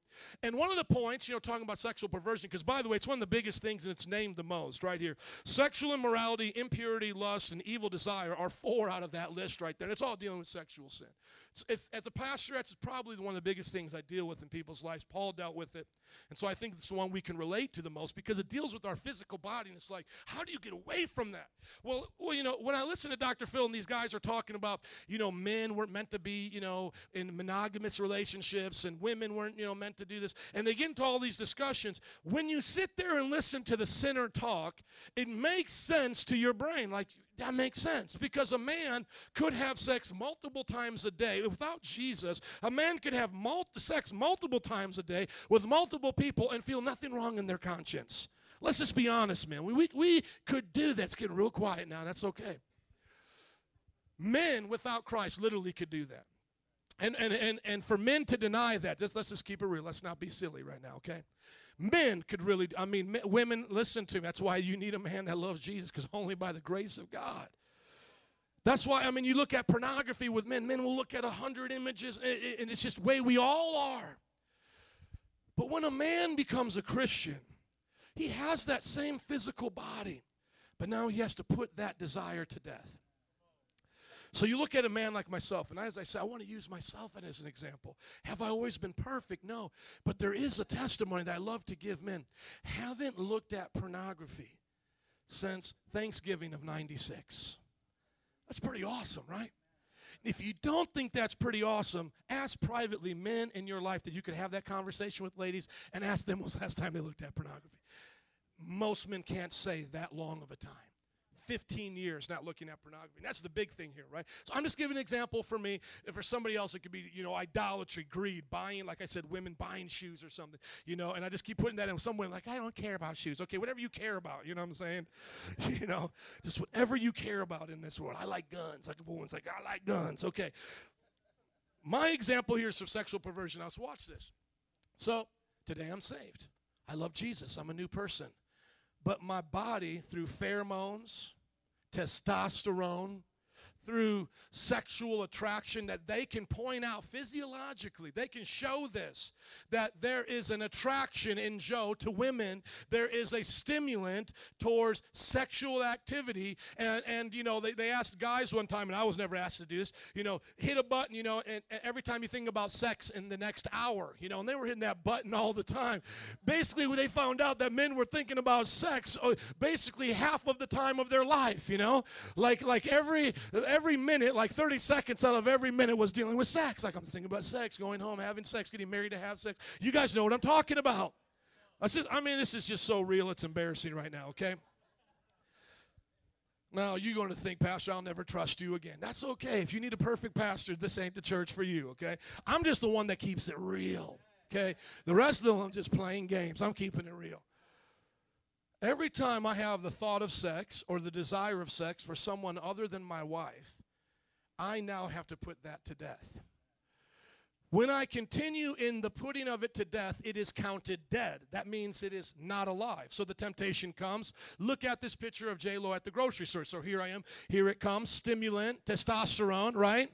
And one of the points, you know, talking about sexual perversion, because by the way, it's one of the biggest things and it's named the most right here. Sexual immorality, impurity, lust, and evil desire are four out of that list right there. And it's all dealing with sexual sin. As a pastor, that's probably one of the biggest things I deal with in people's lives. Paul dealt with it. And so I think it's the one we can relate to the most because it deals with our physical body. And it's like, how do you get away from that? Well, well, you know, when I listen to Dr. Phil and these guys are talking about, you know, men weren't meant to be, you know, in monogamous relationships and women weren't, you know, meant to do this. And they get into all these discussions. When you sit there and listen to the sinner talk, it makes sense to your brain. Like, that makes sense because a man could have sex multiple times a day without Jesus. A man could have sex multiple times a day with multiple people and feel nothing wrong in their conscience. Let's just be honest, man. We, we, we could do that. It's getting real quiet now. That's okay. Men without Christ literally could do that. And, and, and, and for men to deny that, just let's just keep it real. Let's not be silly right now, okay? Men could really, I mean, men, women, listen to me. That's why you need a man that loves Jesus, because only by the grace of God. That's why, I mean, you look at pornography with men, men will look at a hundred images, and it's just the way we all are. But when a man becomes a Christian, he has that same physical body, but now he has to put that desire to death. So you look at a man like myself, and as I say, I want to use myself as an example. Have I always been perfect? No. But there is a testimony that I love to give men. Haven't looked at pornography since Thanksgiving of 96. That's pretty awesome, right? If you don't think that's pretty awesome, ask privately men in your life that you could have that conversation with ladies and ask them was the last time they looked at pornography. Most men can't say that long of a time. 15 years not looking at pornography. And that's the big thing here, right? So I'm just giving an example for me. And for somebody else, it could be, you know, idolatry, greed, buying, like I said, women buying shoes or something, you know, and I just keep putting that in. Some women like, I don't care about shoes. Okay, whatever you care about, you know what I'm saying? you know, just whatever you care about in this world. I like guns. Like a woman's like, I like guns. Okay. My example here is of sexual perversion. Now, let's watch this. So today I'm saved. I love Jesus. I'm a new person. but my body, through pheromones, testosterone, through sexual attraction that they can point out physiologically. They can show this that there is an attraction in Joe to women. There is a stimulant towards sexual activity. And, and you know, they, they asked guys one time, and I was never asked to do this, you know, hit a button, you know, and, and every time you think about sex in the next hour, you know, and they were hitting that button all the time. Basically, they found out that men were thinking about sex uh, basically half of the time of their life, you know, like like every every minute, like 30 seconds out of every minute was dealing with sex. Like I'm thinking about sex, going home, having sex, getting married to have sex. You guys know what I'm talking about. That's just, I mean, this is just so real, it's embarrassing right now, okay? Now, you're going to think, Pastor, I'll never trust you again. That's okay. If you need a perfect pastor, this ain't the church for you, okay? I'm just the one that keeps it real, okay? The rest of them, I'm just playing games. I'm keeping it real. Every time I have the thought of sex or the desire of sex for someone other than my wife, I now have to put that to death. When I continue in the putting of it to death, it is counted dead. That means it is not alive. So the temptation comes. Look at this picture of J Lo at the grocery store. So here I am. Here it comes. Stimulant, testosterone, right?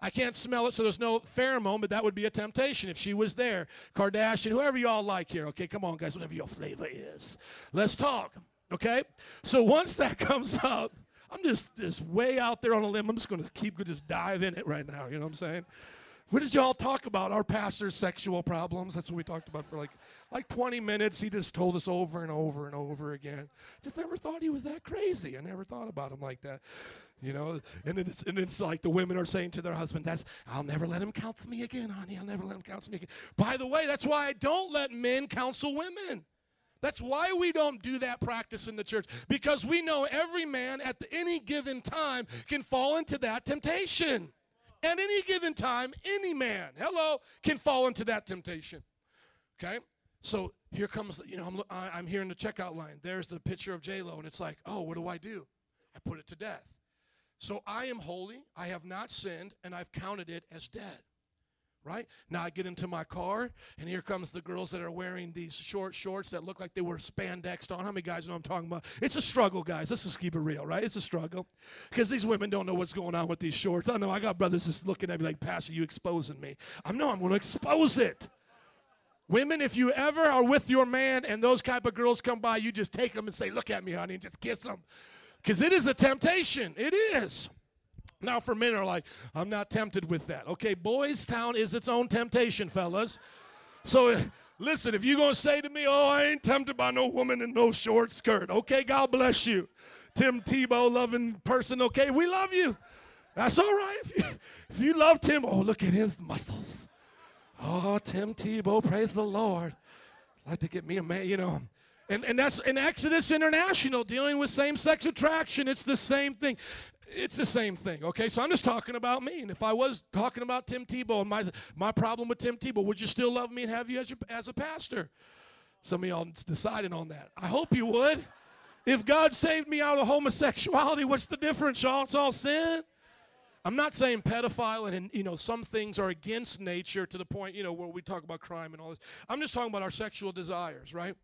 I can't smell it, so there's no pheromone, but that would be a temptation if she was there. Kardashian, whoever you all like here. Okay, come on, guys, whatever your flavor is. Let's talk. Okay? So once that comes up, I'm just just way out there on a limb. I'm just going to keep just dive in it right now. You know what I'm saying? What did y'all talk about? Our pastor's sexual problems. That's what we talked about for like like 20 minutes. He just told us over and over and over again. Just never thought he was that crazy. I never thought about him like that. You know, and it's and it's like the women are saying to their husband, "That's I'll never let him counsel me again, honey. I'll never let him counsel me again." By the way, that's why I don't let men counsel women. That's why we don't do that practice in the church because we know every man at any given time can fall into that temptation. At any given time, any man, hello, can fall into that temptation. Okay? So here comes, you know, I'm, I'm here in the checkout line. There's the picture of J-Lo, and it's like, oh, what do I do? I put it to death. So I am holy, I have not sinned, and I've counted it as dead. Right? Now I get into my car, and here comes the girls that are wearing these short shorts that look like they were spandexed on. How many guys know I'm talking about? It's a struggle, guys. Let's just keep it real, right? It's a struggle. Because these women don't know what's going on with these shorts. I know I got brothers just looking at me like, Pastor, you exposing me. I know I'm going to expose it. Women, if you ever are with your man and those type of girls come by, you just take them and say, Look at me, honey, and just kiss them. Because it is a temptation. It is. Now, for men are like, I'm not tempted with that. Okay, Boys Town is its own temptation, fellas. So, uh, listen, if you're going to say to me, Oh, I ain't tempted by no woman in no short skirt, okay, God bless you. Tim Tebow loving person, okay, we love you. That's all right. If you, if you love Tim, oh, look at his muscles. Oh, Tim Tebow, praise the Lord. Like to get me a man, you know. And, and that's in Exodus International dealing with same sex attraction. It's the same thing. It's the same thing, okay? So I'm just talking about me. And if I was talking about Tim Tebow and my, my problem with Tim Tebow, would you still love me and have you as, your, as a pastor? Some of y'all decided on that. I hope you would. If God saved me out of homosexuality, what's the difference, y'all? It's all sin. I'm not saying pedophile and, and, you know some things are against nature to the point you know where we talk about crime and all this. I'm just talking about our sexual desires, right?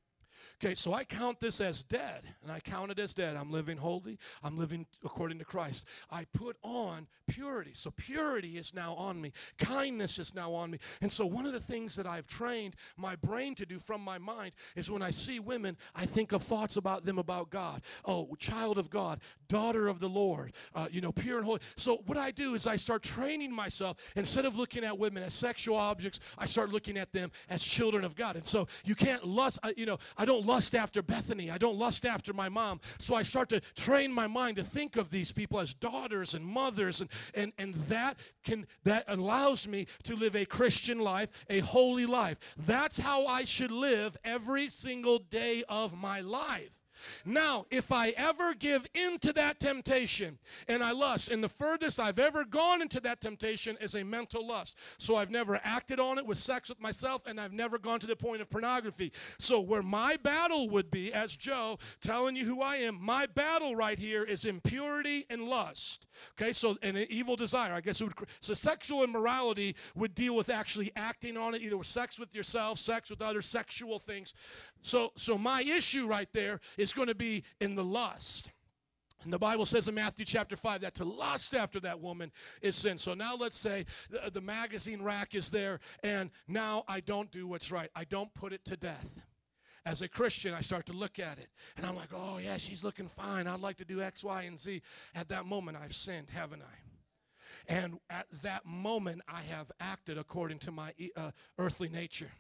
Okay, so I count this as dead, and I count it as dead. I'm living holy. I'm living according to Christ. I put on purity. So purity is now on me. Kindness is now on me. And so one of the things that I've trained my brain to do from my mind is when I see women, I think of thoughts about them about God. Oh, child of God, daughter of the Lord, uh, you know, pure and holy. So what I do is I start training myself. Instead of looking at women as sexual objects, I start looking at them as children of God. And so you can't lust, uh, you know, I don't lust after Bethany. I don't lust after my mom. So I start to train my mind to think of these people as daughters and mothers and and and that can that allows me to live a Christian life, a holy life. That's how I should live every single day of my life. Now, if I ever give into that temptation and I lust, and the furthest I've ever gone into that temptation is a mental lust. So I've never acted on it with sex with myself, and I've never gone to the point of pornography. So, where my battle would be, as Joe telling you who I am, my battle right here is impurity and lust. Okay, so and an evil desire. I guess it would. So, sexual immorality would deal with actually acting on it, either with sex with yourself, sex with other sexual things. So, so my issue right there is going to be in the lust. And the Bible says in Matthew chapter 5 that to lust after that woman is sin. So now let's say the, the magazine rack is there, and now I don't do what's right. I don't put it to death. As a Christian, I start to look at it, and I'm like, oh, yeah, she's looking fine. I'd like to do X, Y, and Z. At that moment, I've sinned, haven't I? And at that moment, I have acted according to my uh, earthly nature.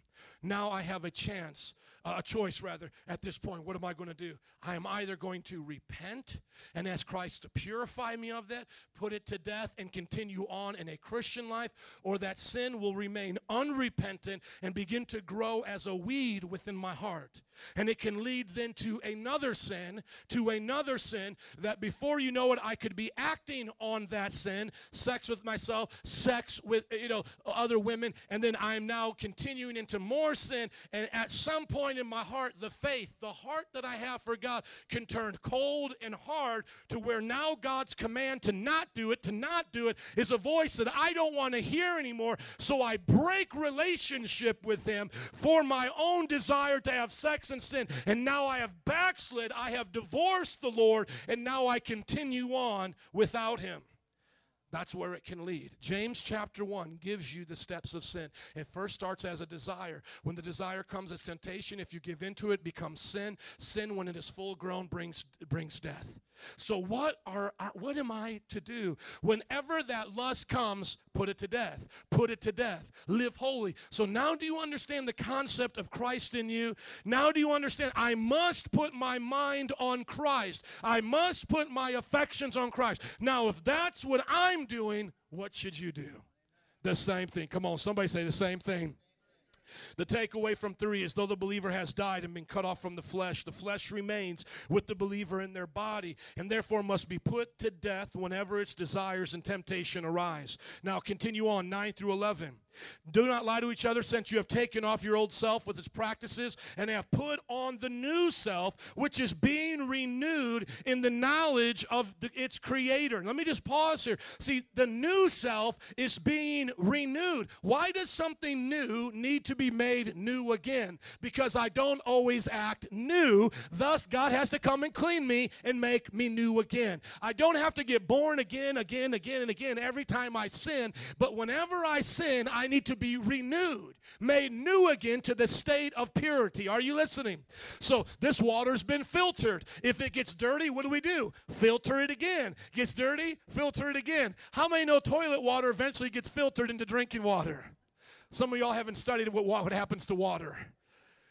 Now I have a chance, uh, a choice rather, at this point. What am I going to do? I am either going to repent and ask Christ to purify me of that, put it to death, and continue on in a Christian life, or that sin will remain unrepentant and begin to grow as a weed within my heart. And it can lead then to another sin, to another sin, that before you know it, I could be acting on that sin, sex with myself, sex with, you know, other women, and then I'm now continuing into more sin. And at some point in my heart, the faith, the heart that I have for God can turn cold and hard to where now God's command to not do it, to not do it, is a voice that I don't want to hear anymore. So I break relationship with Him for my own desire to have sex and sin. And now I have backslid, I have divorced the Lord, and now I continue on without Him. That's where it can lead. James chapter 1 gives you the steps of sin. It first starts as a desire. When the desire comes as temptation, if you give into it, becomes sin. Sin, when it is full grown, brings, brings death. So what are what am I to do? Whenever that lust comes, put it to death. Put it to death. Live holy. So now do you understand the concept of Christ in you? Now do you understand I must put my mind on Christ. I must put my affections on Christ. Now if that's what I'm doing, what should you do? The same thing. Come on, somebody say the same thing. The takeaway from three is though the believer has died and been cut off from the flesh, the flesh remains with the believer in their body and therefore must be put to death whenever its desires and temptation arise. Now continue on 9 through 11. Do not lie to each other, since you have taken off your old self with its practices and have put on the new self, which is being renewed in the knowledge of the, its creator. Let me just pause here. See, the new self is being renewed. Why does something new need to be made new again? Because I don't always act new. Thus, God has to come and clean me and make me new again. I don't have to get born again, again, again, and again every time I sin, but whenever I sin, I need to be renewed, made new again to the state of purity. Are you listening? So this water's been filtered. If it gets dirty, what do we do? Filter it again. Gets dirty, filter it again. How many know toilet water eventually gets filtered into drinking water? Some of y'all haven't studied what, what happens to water.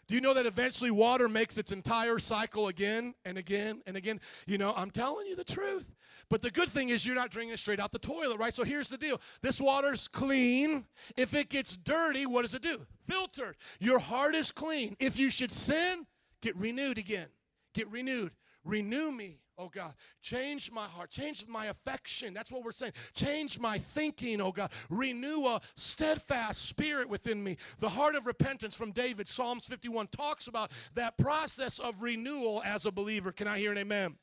Do you know that eventually water makes its entire cycle again and again and again? You know, I'm telling you the truth. But the good thing is you're not drinking straight out the toilet, right? So here's the deal this water's clean. If it gets dirty, what does it do? Filtered. Your heart is clean. If you should sin, get renewed again. Get renewed. Renew me, oh God. Change my heart. Change my affection. That's what we're saying. Change my thinking, oh God. Renew a steadfast spirit within me. The heart of repentance from David, Psalms 51, talks about that process of renewal as a believer. Can I hear an amen?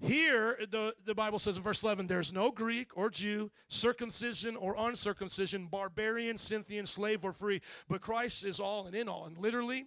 Here, the, the Bible says in verse 11, there's no Greek or Jew, circumcision or uncircumcision, barbarian, Scythian, slave or free, but Christ is all and in all. And literally,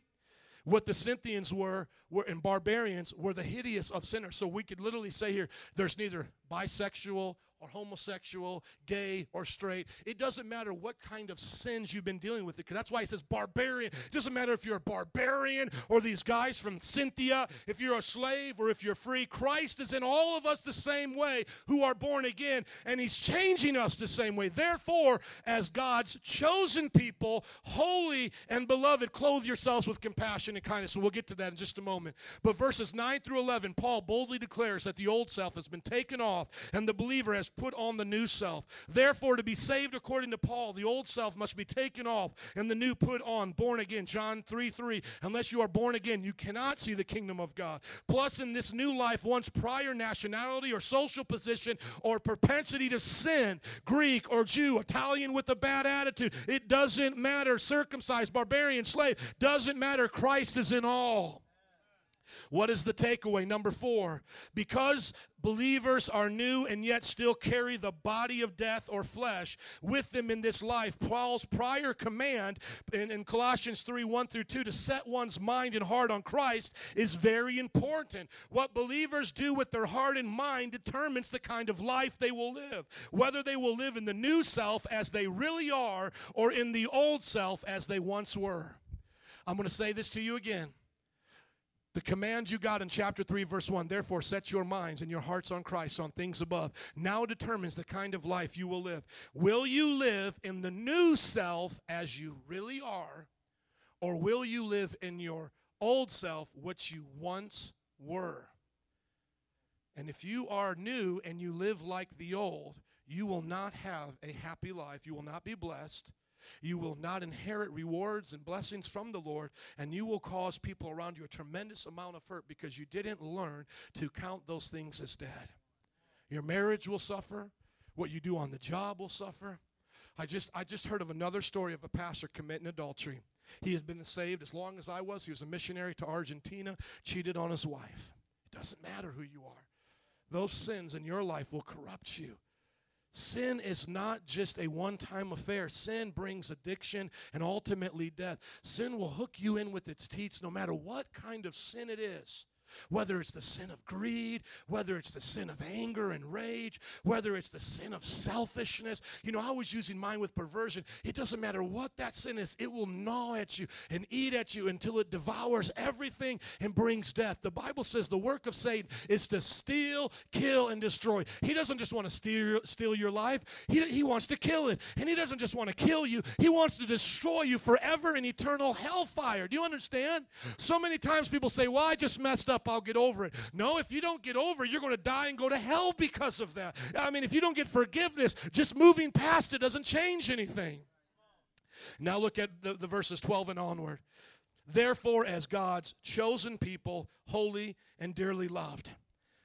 what the Scythians were, were and barbarians were the hideous of sinners. So we could literally say here, there's neither bisexual or homosexual, gay or straight. It doesn't matter what kind of sins you've been dealing with. Because that's why he says barbarian. It doesn't matter if you're a barbarian or these guys from Scythia, if you're a slave or if you're free. Christ is in all of us the same way who are born again, and he's changing us the same way. Therefore, as God's chosen people, holy and beloved, clothe yourselves with compassion and kindness. So we'll get to that in just a moment. But verses 9 through 11, Paul boldly declares that the old self has been taken off and the believer has put on the new self. Therefore, to be saved according to Paul, the old self must be taken off and the new put on, born again. John 3 3. Unless you are born again, you cannot see the kingdom of God. Plus, in this new life, one's prior nationality or social position or propensity to sin, Greek or Jew, Italian with a bad attitude, it doesn't matter. Circumcised, barbarian, slave, doesn't matter. Christ is in all. What is the takeaway? Number four, because believers are new and yet still carry the body of death or flesh with them in this life, Paul's prior command in, in Colossians 3 1 through 2 to set one's mind and heart on Christ is very important. What believers do with their heart and mind determines the kind of life they will live, whether they will live in the new self as they really are or in the old self as they once were. I'm going to say this to you again. The command you got in chapter 3, verse 1 therefore set your minds and your hearts on Christ, on things above, now determines the kind of life you will live. Will you live in the new self as you really are, or will you live in your old self, which you once were? And if you are new and you live like the old, you will not have a happy life. You will not be blessed. You will not inherit rewards and blessings from the Lord, and you will cause people around you a tremendous amount of hurt because you didn't learn to count those things as dead. Your marriage will suffer. What you do on the job will suffer. I just, I just heard of another story of a pastor committing adultery. He has been saved as long as I was. He was a missionary to Argentina, cheated on his wife. It doesn't matter who you are. Those sins in your life will corrupt you. Sin is not just a one time affair. Sin brings addiction and ultimately death. Sin will hook you in with its teeth no matter what kind of sin it is. Whether it's the sin of greed, whether it's the sin of anger and rage, whether it's the sin of selfishness. You know, I was using mine with perversion. It doesn't matter what that sin is, it will gnaw at you and eat at you until it devours everything and brings death. The Bible says the work of Satan is to steal, kill, and destroy. He doesn't just want to steal, steal your life, he, he wants to kill it. And he doesn't just want to kill you, he wants to destroy you forever in eternal hellfire. Do you understand? So many times people say, Well, I just messed up, I'll get over it. No, if you don't get over it, you're going to die and go to hell because of that. I mean, if you don't get forgiveness, just moving past it doesn't change anything. Now look at the, the verses 12 and onward. Therefore, as God's chosen people, holy and dearly loved.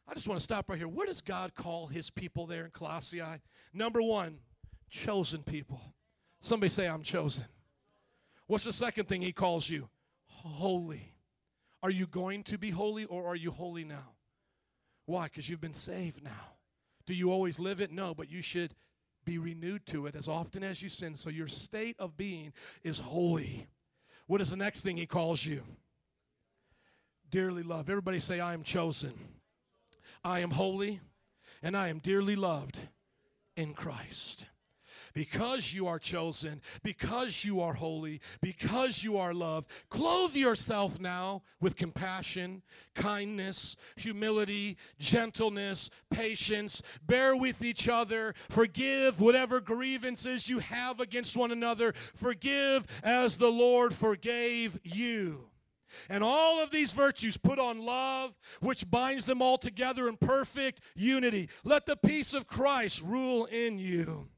I just want to stop right here. What does God call his people there in Colossae? Number one, chosen people. Somebody say, I'm chosen. What's the second thing he calls you? Holy. Are you going to be holy or are you holy now? Why? Because you've been saved now. Do you always live it? No, but you should be renewed to it as often as you sin. So your state of being is holy. What is the next thing he calls you? Dearly loved. Everybody say, I am chosen. I am holy and I am dearly loved in Christ. Because you are chosen, because you are holy, because you are loved, clothe yourself now with compassion, kindness, humility, gentleness, patience. Bear with each other. Forgive whatever grievances you have against one another. Forgive as the Lord forgave you. And all of these virtues put on love, which binds them all together in perfect unity. Let the peace of Christ rule in you.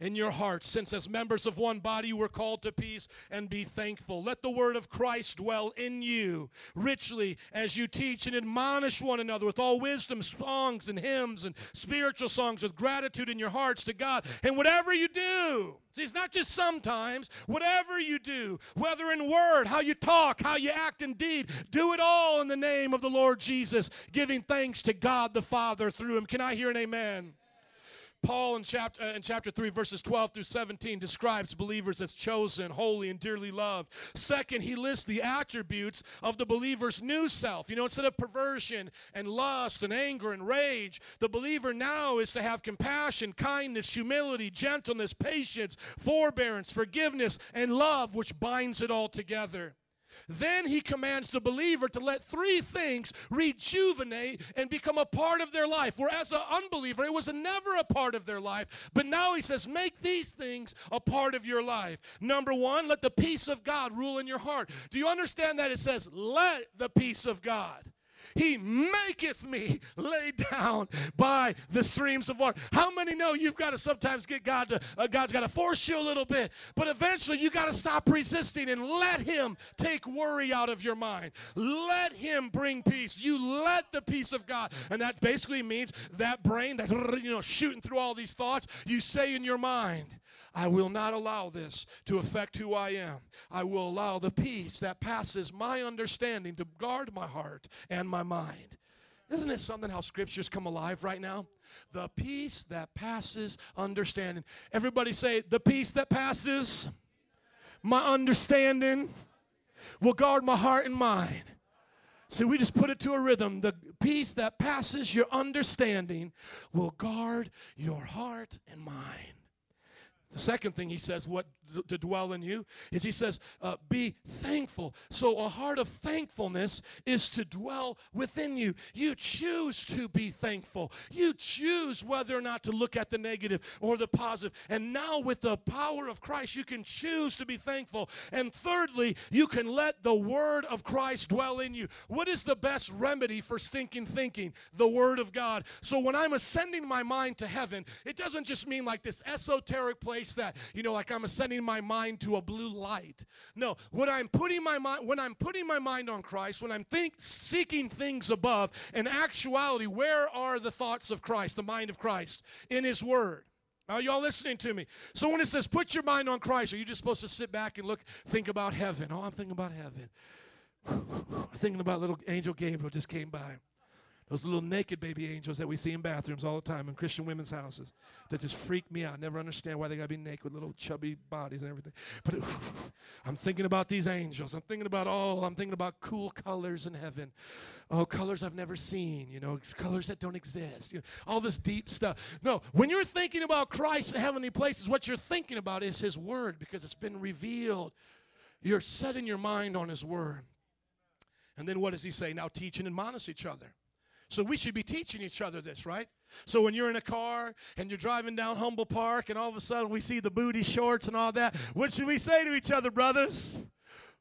In your hearts, since as members of one body you were called to peace, and be thankful. Let the word of Christ dwell in you richly as you teach and admonish one another with all wisdom, songs, and hymns, and spiritual songs with gratitude in your hearts to God. And whatever you do, See, it's not just sometimes. Whatever you do, whether in word, how you talk, how you act in deed, do it all in the name of the Lord Jesus, giving thanks to God the Father through him. Can I hear an amen? Paul in chapter, uh, in chapter 3, verses 12 through 17, describes believers as chosen, holy, and dearly loved. Second, he lists the attributes of the believer's new self. You know, instead of perversion and lust and anger and rage, the believer now is to have compassion, kindness, humility, gentleness, patience, forbearance, forgiveness, and love, which binds it all together. Then he commands the believer to let three things rejuvenate and become a part of their life. Whereas an unbeliever, it was never a part of their life. But now he says, make these things a part of your life. Number one, let the peace of God rule in your heart. Do you understand that it says, let the peace of God? He maketh me lay down by the streams of water. How many know you've got to sometimes get God to, uh, God's got to force you a little bit, but eventually you got to stop resisting and let Him take worry out of your mind. Let Him bring peace. You let the peace of God, and that basically means that brain that you know shooting through all these thoughts. You say in your mind, I will not allow this to affect who I am. I will allow the peace that passes my understanding to guard my heart and my mind. Isn't it something how scriptures come alive right now? The peace that passes understanding. Everybody say, the peace that passes my understanding will guard my heart and mind. See, we just put it to a rhythm. The peace that passes your understanding will guard your heart and mind. The second thing he says, what to dwell in you, is he says, uh, be thankful. So a heart of thankfulness is to dwell within you. You choose to be thankful. You choose whether or not to look at the negative or the positive. And now with the power of Christ, you can choose to be thankful. And thirdly, you can let the word of Christ dwell in you. What is the best remedy for stinking thinking? The word of God. So when I'm ascending my mind to heaven, it doesn't just mean like this esoteric place that, you know, like I'm ascending my mind to a blue light. No, when I'm putting my mind when I'm putting my mind on Christ, when I'm think seeking things above, in actuality, where are the thoughts of Christ, the mind of Christ? In his word. Are y'all listening to me? So when it says put your mind on Christ, are you just supposed to sit back and look, think about heaven? Oh, I'm thinking about heaven. thinking about little angel Gabriel just came by. Those little naked baby angels that we see in bathrooms all the time in Christian women's houses that just freak me out. Never understand why they got to be naked with little chubby bodies and everything. But I'm thinking about these angels. I'm thinking about, oh, I'm thinking about cool colors in heaven. Oh, colors I've never seen, you know, colors that don't exist. You know, all this deep stuff. No, when you're thinking about Christ in heavenly places, what you're thinking about is His Word because it's been revealed. You're setting your mind on His Word. And then what does He say? Now teach and admonish each other. So we should be teaching each other this, right? So when you're in a car and you're driving down Humble Park and all of a sudden we see the booty shorts and all that, what should we say to each other, brothers?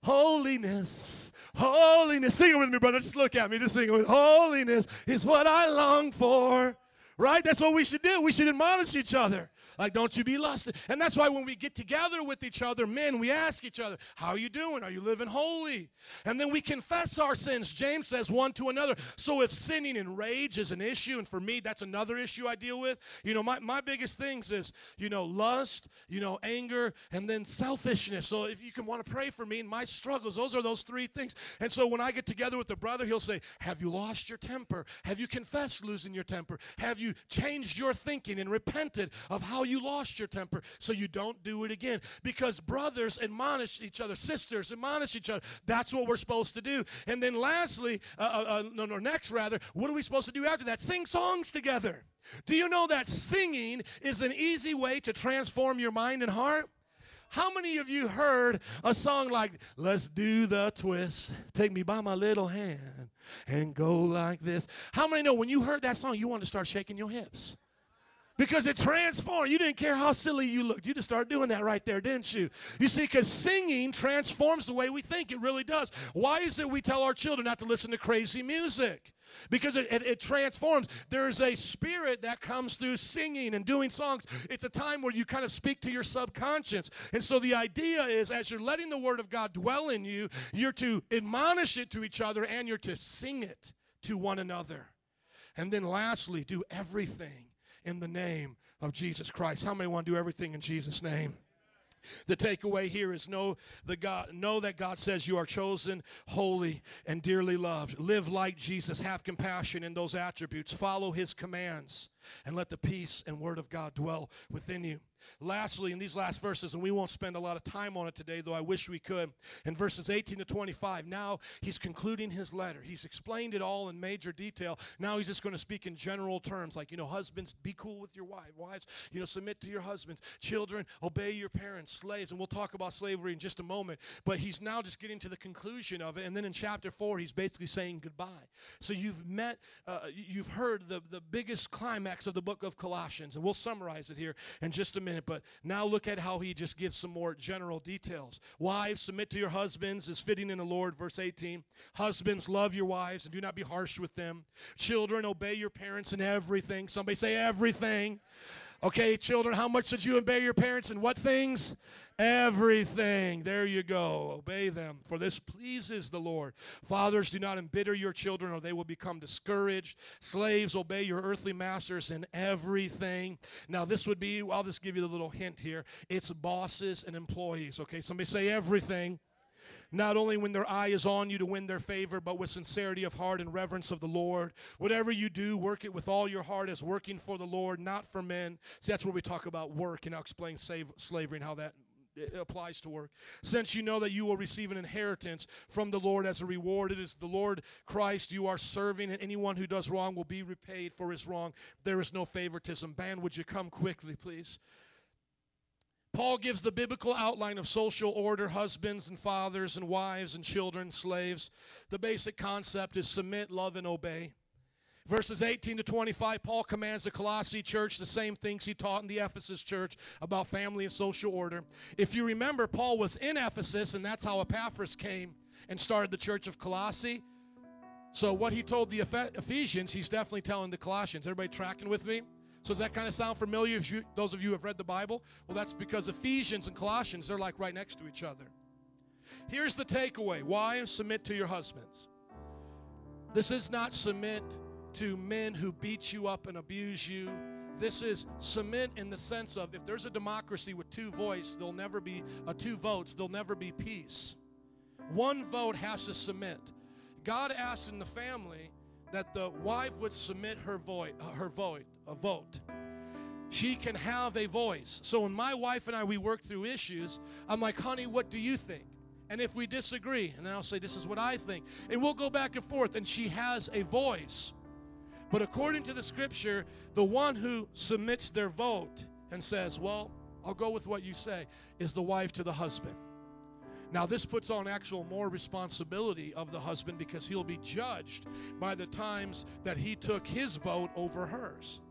Holiness, holiness. Sing it with me, brother. Just look at me. Just sing it with holiness is what I long for. Right? That's what we should do. We should admonish each other. Like, don't you be lusted. And that's why when we get together with each other, men, we ask each other, How are you doing? Are you living holy? And then we confess our sins. James says one to another. So if sinning in rage is an issue, and for me, that's another issue I deal with, you know, my, my biggest things is, you know, lust, you know, anger, and then selfishness. So if you can want to pray for me and my struggles, those are those three things. And so when I get together with a brother, he'll say, Have you lost your temper? Have you confessed losing your temper? Have you changed your thinking and repented of how you lost your temper so you don't do it again. Because brothers admonish each other, sisters admonish each other. That's what we're supposed to do. And then lastly, uh, uh, uh, no, no, next rather, what are we supposed to do after that? Sing songs together. Do you know that singing is an easy way to transform your mind and heart? How many of you heard a song like, Let's do the twist, take me by my little hand, and go like this? How many know when you heard that song, you wanted to start shaking your hips? Because it transformed. You didn't care how silly you looked. You just started doing that right there, didn't you? You see, because singing transforms the way we think. It really does. Why is it we tell our children not to listen to crazy music? Because it, it, it, transforms. There's a spirit that comes through singing and doing songs. It's a time where you kind of speak to your subconscious. And so the idea is as you're letting the Word of God dwell in you, you're to admonish it to each other and you're to sing it to one another. And then lastly, do everything in the name of Jesus Christ. How many want to do everything in Jesus' name? The takeaway here is know the God know that God says you are chosen, holy, and dearly loved. Live like Jesus. Have compassion in those attributes. Follow his commands and let the peace and word of God dwell within you. Lastly, in these last verses, and we won't spend a lot of time on it today, though I wish we could, in verses 18 to 25, now he's concluding his letter. He's explained it all in major detail. Now he's just going to speak in general terms, like, you know, husbands, be cool with your wife. Wives, you know, submit to your husbands. Children, obey your parents. Slaves, and we'll talk about slavery in just a moment. But he's now just getting to the conclusion of it. And then in chapter 4, he's basically saying goodbye. So you've met, uh, you've heard the, the biggest climax of the book of Colossians, and we'll summarize it here in just a minute minute, but now look at how he just gives some more general details. Wives, submit to your husbands is fitting in the Lord, verse 18. Husbands, love your wives and do not be harsh with them. Children, obey your parents in everything. Somebody say everything. Okay, children, how much should you obey your parents and what things? Everything. There you go. Obey them, for this pleases the Lord. Fathers, do not embitter your children, or they will become discouraged. Slaves, obey your earthly masters in everything. Now, this would be, I'll just give you the little hint here it's bosses and employees. Okay, somebody say everything not only when their eye is on you to win their favor, but with sincerity of heart and reverence of the Lord. Whatever you do, work it with all your heart as working for the Lord, not for men. See, that's where we talk about work, and I'll explain save, slavery and how that it applies to work. Since you know that you will receive an inheritance from the Lord as a reward, it is the Lord Christ you are serving, and anyone who does wrong will be repaid for his wrong. There is no favoritism. Band, would you come quickly, please? Paul gives the biblical outline of social order husbands and fathers and wives and children, slaves. The basic concept is submit, love, and obey. Verses 18 to 25, Paul commands the Colossae church the same things he taught in the Ephesus church about family and social order. If you remember, Paul was in Ephesus, and that's how Epaphras came and started the church of Colossae. So, what he told the Ephesians, he's definitely telling the Colossians. Everybody tracking with me? So does that kind of sound familiar? If you, those of you who have read the Bible, well, that's because Ephesians and Colossians they're like right next to each other. Here's the takeaway: Wives, submit to your husbands. This is not submit to men who beat you up and abuse you. This is submit in the sense of if there's a democracy with two voice, there'll never be uh, two votes. There'll never be peace. One vote has to submit. God asked in the family that the wife would submit her vote, her vote, a vote. She can have a voice. So when my wife and I we work through issues, I'm like, "Honey, what do you think?" And if we disagree, and then I'll say, "This is what I think," and we'll go back and forth, and she has a voice. But according to the scripture, the one who submits their vote and says, "Well, I'll go with what you say," is the wife to the husband. Now, this puts on actual more responsibility of the husband because he'll be judged by the times that he took his vote over hers.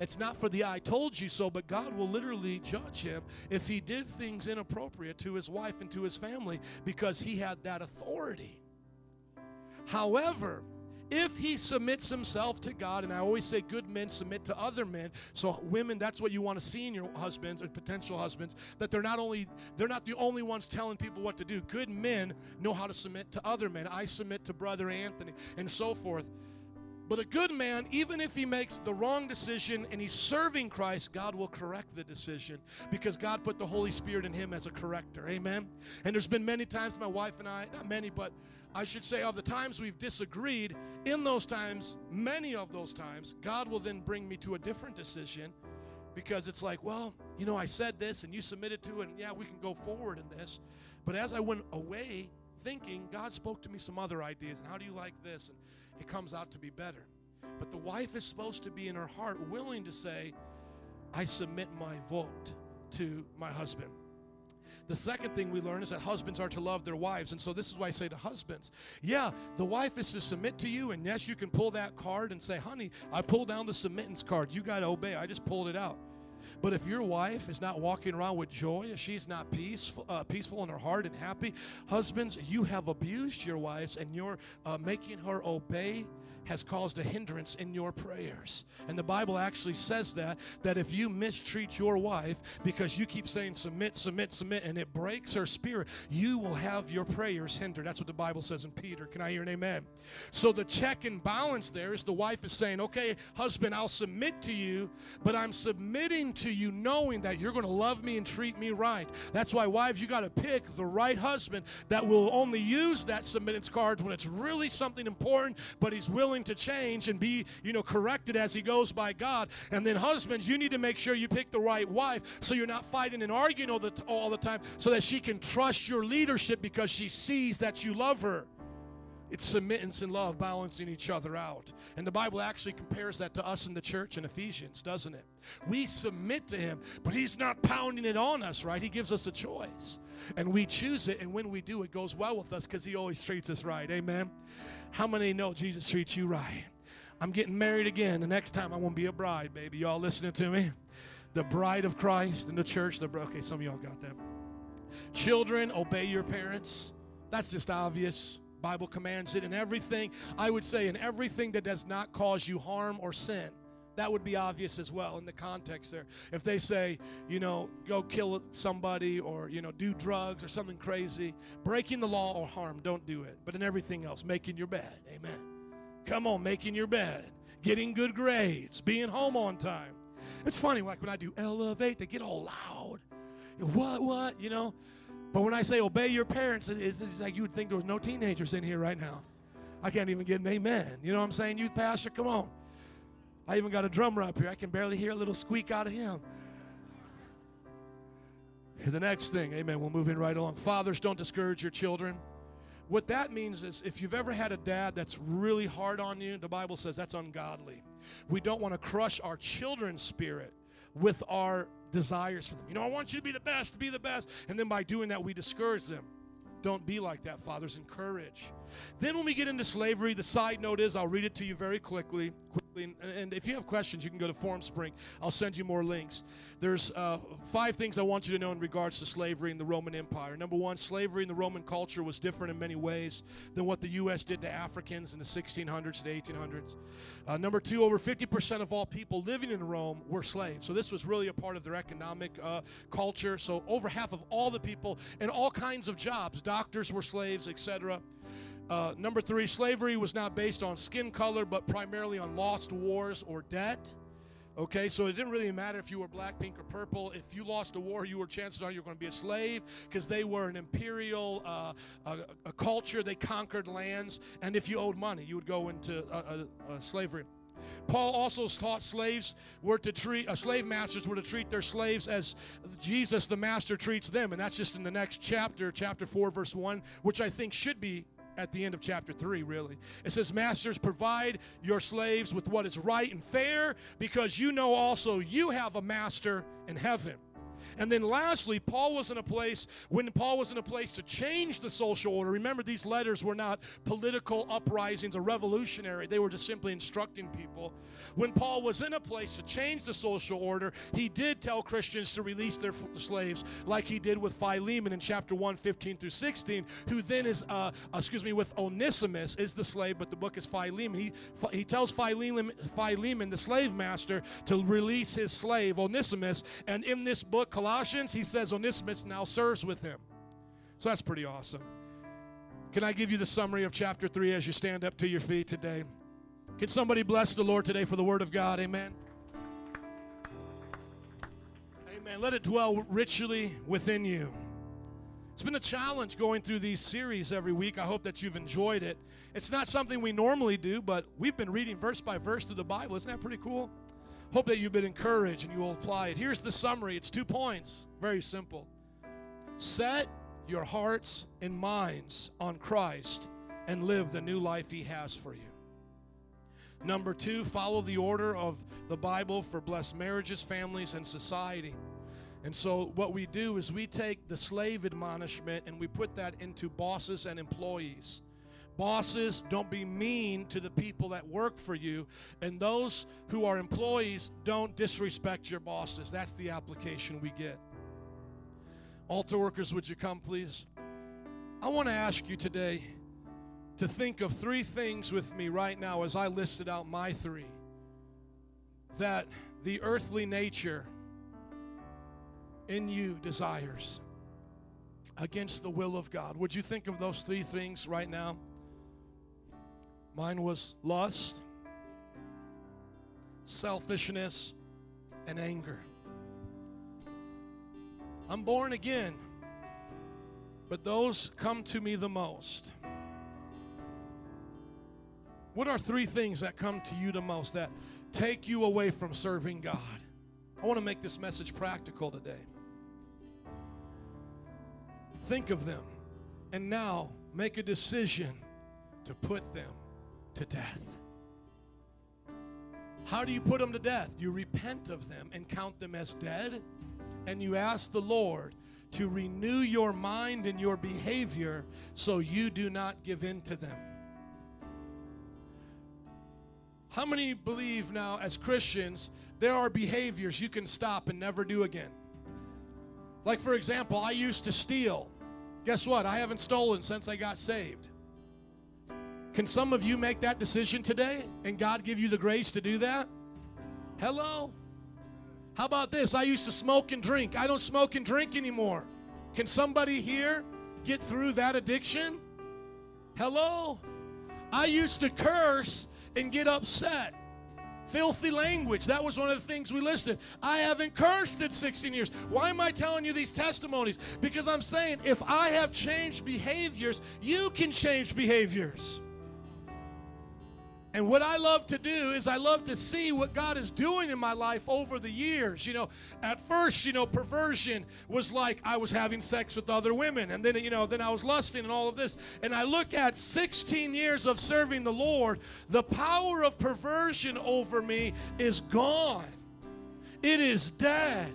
It's not for the I told you so, but God will literally judge him if he did things inappropriate to his wife and to his family because he had that authority. However, if he submits himself to God, and I always say good men submit to other men. So women, that's what you want to see in your husbands or potential husbands, that they're not only they're not the only ones telling people what to do. Good men know how to submit to other men. I submit to brother Anthony and so forth. But a good man, even if he makes the wrong decision and he's serving Christ, God will correct the decision because God put the Holy Spirit in him as a corrector. Amen. And there's been many times my wife and I, not many, but I should say of the times we've disagreed, in those times, many of those times, God will then bring me to a different decision because it's like, well, you know, I said this and you submitted to it, and yeah, we can go forward in this. But as I went away thinking, God spoke to me some other ideas, and how do you like this? And it comes out to be better. But the wife is supposed to be in her heart willing to say, I submit my vote to my husband. The second thing we learn is that husbands are to love their wives. And so this is why I say to husbands, yeah, the wife is to submit to you. And yes, you can pull that card and say, honey, I pulled down the submittance card. You got to obey. I just pulled it out. But if your wife is not walking around with joy, if she's not peaceful, uh, peaceful in her heart and happy, husbands, you have abused your wives, and you're uh, making her obey has caused a hindrance in your prayers. And the Bible actually says that that if you mistreat your wife because you keep saying submit, submit, submit, and it breaks her spirit, you will have your prayers hindered. That's what the Bible says in Peter. Can I hear an amen? So the check and balance there is the wife is saying, okay, husband, I'll submit to you, but I'm submitting to you knowing that you're going to love me and treat me right. That's why, wives, you got to pick the right husband that will only use that submittance card when it's really something important, but he's willing to change and be, you know, corrected as he goes by God. And then, husbands, you need to make sure you pick the right wife so you're not fighting and arguing all the, t- all the time so that she can trust your leadership because she sees that you love her. It's submittance and love balancing each other out. And the Bible actually compares that to us in the church in Ephesians, doesn't it? We submit to Him, but He's not pounding it on us, right? He gives us a choice. And we choose it, and when we do, it goes well with us because He always treats us right. Amen? How many know Jesus treats you right? I'm getting married again. The next time I won't be a bride, baby. Y'all listening to me? The bride of Christ in the church. The, okay, some of y'all got that. Children, obey your parents. That's just obvious. Bible commands it in everything. I would say in everything that does not cause you harm or sin. That would be obvious as well in the context there. If they say, you know, go kill somebody or, you know, do drugs or something crazy, breaking the law or harm, don't do it. But in everything else, making your bed. Amen. Come on, making your bed, getting good grades, being home on time. It's funny, like when I do elevate, they get all loud. What, what, you know? But when I say obey your parents, it's, it's like you would think there was no teenagers in here right now. I can't even get an amen. You know what I'm saying, youth pastor? Come on. I even got a drummer up here. I can barely hear a little squeak out of him. The next thing, amen, we're moving right along. Fathers, don't discourage your children. What that means is if you've ever had a dad that's really hard on you, the Bible says that's ungodly. We don't want to crush our children's spirit with our desires for them. You know, I want you to be the best, to be the best. And then by doing that, we discourage them. Don't be like that, fathers. Encourage. Then, when we get into slavery, the side note is I'll read it to you very quickly. quickly and, and if you have questions, you can go to Forum Spring. I'll send you more links. There's uh, five things I want you to know in regards to slavery in the Roman Empire. Number one, slavery in the Roman culture was different in many ways than what the U.S. did to Africans in the 1600s to 1800s. Uh, number two, over 50% of all people living in Rome were slaves. So this was really a part of their economic uh, culture. So over half of all the people in all kinds of jobs, doctors were slaves, etc. Uh, number three, slavery was not based on skin color, but primarily on lost wars or debt. Okay, so it didn't really matter if you were black, pink, or purple. If you lost a war, you were chances are you're going to be a slave because they were an imperial uh, a, a culture. They conquered lands, and if you owed money, you would go into slavery. Paul also taught slaves were to treat uh, slave masters were to treat their slaves as Jesus the master treats them, and that's just in the next chapter, chapter four, verse one, which I think should be at the end of chapter 3, really. It says, Masters, provide your slaves with what is right and fair, because you know also you have a master in heaven. And then lastly, Paul was in a place, when Paul was in a place to change the social order, remember these letters were not political uprisings or revolutionary, they were just simply instructing people. When Paul was in a place to change the social order, he did tell Christians to release their slaves, like he did with Philemon in chapter 1, 15 through 16, who then is, uh, excuse me, with Onesimus is the slave, but the book is Philemon. He, he tells Philemon, Philemon, the slave master, to release his slave, Onesimus, and in this book, he says Onesimus now serves with him. So that's pretty awesome. Can I give you the summary of chapter 3 as you stand up to your feet today? Can somebody bless the Lord today for the word of God? Amen. Amen. Let it dwell richly within you. It's been a challenge going through these series every week. I hope that you've enjoyed it. It's not something we normally do, but we've been reading verse by verse through the Bible. Isn't that pretty cool? Hope that you've been encouraged and you will apply it. Here's the summary it's two points. Very simple. Set your hearts and minds on Christ and live the new life He has for you. Number two, follow the order of the Bible for blessed marriages, families, and society. And so, what we do is we take the slave admonishment and we put that into bosses and employees. Bosses, don't be mean to the people that work for you. And those who are employees, don't disrespect your bosses. That's the application we get. Altar workers, would you come, please? I want to ask you today to think of three things with me right now as I listed out my three that the earthly nature in you desires against the will of God. Would you think of those three things right now? Mine was lust, selfishness, and anger. I'm born again, but those come to me the most. What are three things that come to you the most that take you away from serving God? I want to make this message practical today. Think of them and now make a decision to put them to death. How do you put them to death? You repent of them and count them as dead, and you ask the Lord to renew your mind and your behavior so you do not give in to them. How many believe now, as Christians, there are behaviors you can stop and never do again? Like, for example, I used to steal. Guess what? I haven't stolen since I got saved. Can some of you make that decision today and God give you the grace to do that? Hello? How about this? I used to smoke and drink. I don't smoke and drink anymore. Can somebody here get through that addiction? Hello? I used to curse and get upset. Filthy language. That was one of the things we listed. I haven't cursed in 16 years. Why am I telling you these testimonies? Because I'm saying if I have changed behaviors, you can change behaviors. And what I love to do is I love to see what God is doing in my life over the years. You know, at first, you know, perversion was like I was having sex with other women, and then you know, then I was lusting and all of this. And I look at 16 years of serving the Lord, the power of perversion over me is gone. It is dead.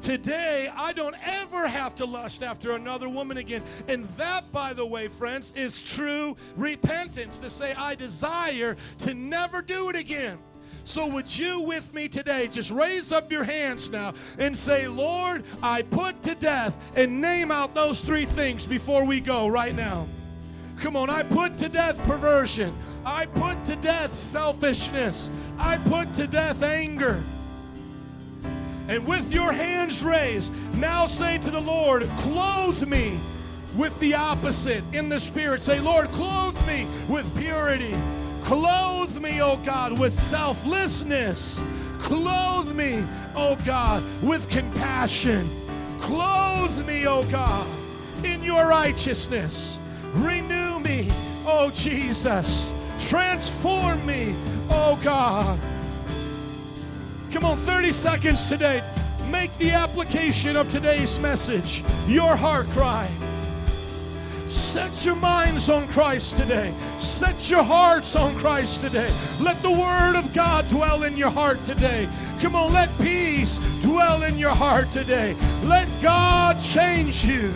Today, I don't ever have to lust after another woman again. And that, by the way, friends, is true repentance to say, I desire to never do it again. So, would you with me today just raise up your hands now and say, Lord, I put to death, and name out those three things before we go right now. Come on, I put to death perversion. I put to death selfishness. I put to death anger. And with your hands raised, now say to the Lord, Clothe me with the opposite in the Spirit. Say, Lord, clothe me with purity. Clothe me, oh God, with selflessness. Clothe me, oh God, with compassion. Clothe me, oh God, in your righteousness. Renew me, oh Jesus. Transform me, oh God. Come on, 30 seconds today. Make the application of today's message your heart cry. Set your minds on Christ today. Set your hearts on Christ today. Let the Word of God dwell in your heart today. Come on, let peace dwell in your heart today. Let God change you.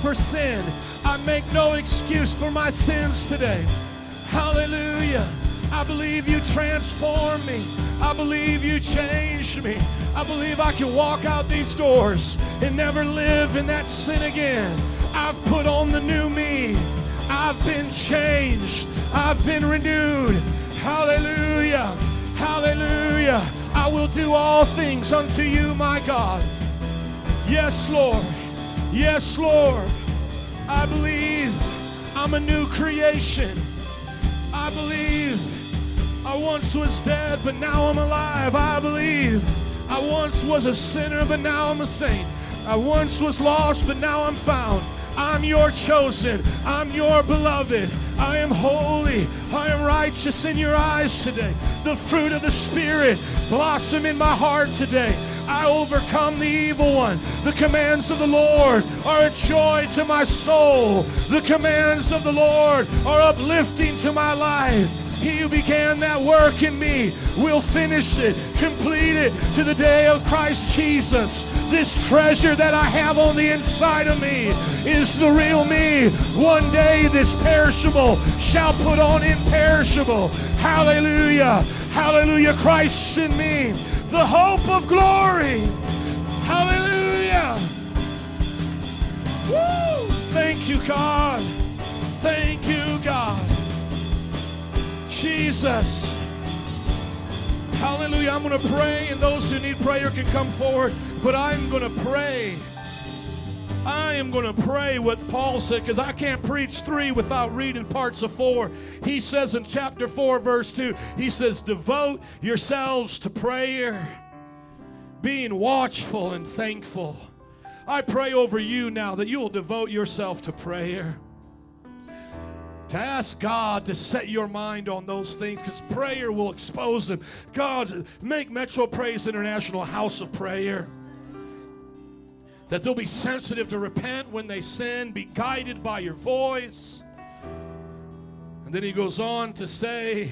For sin. I make no excuse for my sins today. Hallelujah. I believe you transform me. I believe you change me. I believe I can walk out these doors and never live in that sin again. I've put on the new me. I've been changed. I've been renewed. Hallelujah. Hallelujah. I will do all things unto you, my God. Yes, Lord. Yes, Lord. I believe I'm a new creation. I believe I once was dead, but now I'm alive. I believe I once was a sinner, but now I'm a saint. I once was lost, but now I'm found. I'm your chosen. I'm your beloved. I am holy. I am righteous in your eyes today. The fruit of the Spirit blossom in my heart today. I overcome the evil one. The commands of the Lord are a joy to my soul. The commands of the Lord are uplifting to my life. He who began that work in me will finish it, complete it to the day of Christ Jesus. This treasure that I have on the inside of me is the real me. One day this perishable shall put on imperishable. Hallelujah. Hallelujah. Christ in me, the hope of glory. Hallelujah. Woo! Thank you, God. Thank you, God. Jesus. Hallelujah. I'm going to pray, and those who need prayer can come forward. But I'm going to pray. I am going to pray what Paul said because I can't preach three without reading parts of four. He says in chapter 4, verse 2, he says, Devote yourselves to prayer, being watchful and thankful. I pray over you now that you will devote yourself to prayer to ask God to set your mind on those things because prayer will expose them. God, make Metro Praise International a house of prayer. That they'll be sensitive to repent when they sin, be guided by your voice. And then he goes on to say,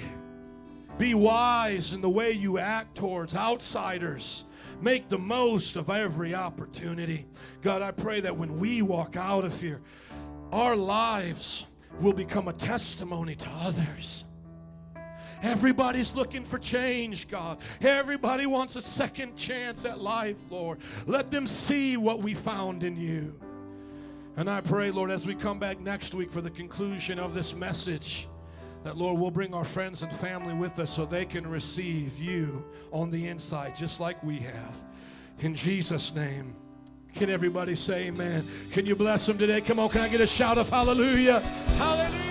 Be wise in the way you act towards outsiders. Make the most of every opportunity. God, I pray that when we walk out of here, our lives will become a testimony to others. Everybody's looking for change, God. Everybody wants a second chance at life, Lord. Let them see what we found in you. And I pray, Lord, as we come back next week for the conclusion of this message, that, Lord, we'll bring our friends and family with us so they can receive you on the inside, just like we have. In Jesus' name. Can everybody say amen? Can you bless them today? Come on, can I get a shout of hallelujah? Hallelujah!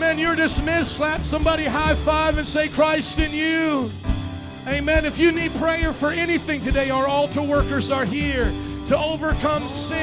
Amen. You're dismissed. Slap somebody high five and say, Christ in you. Amen. If you need prayer for anything today, our altar workers are here to overcome sin.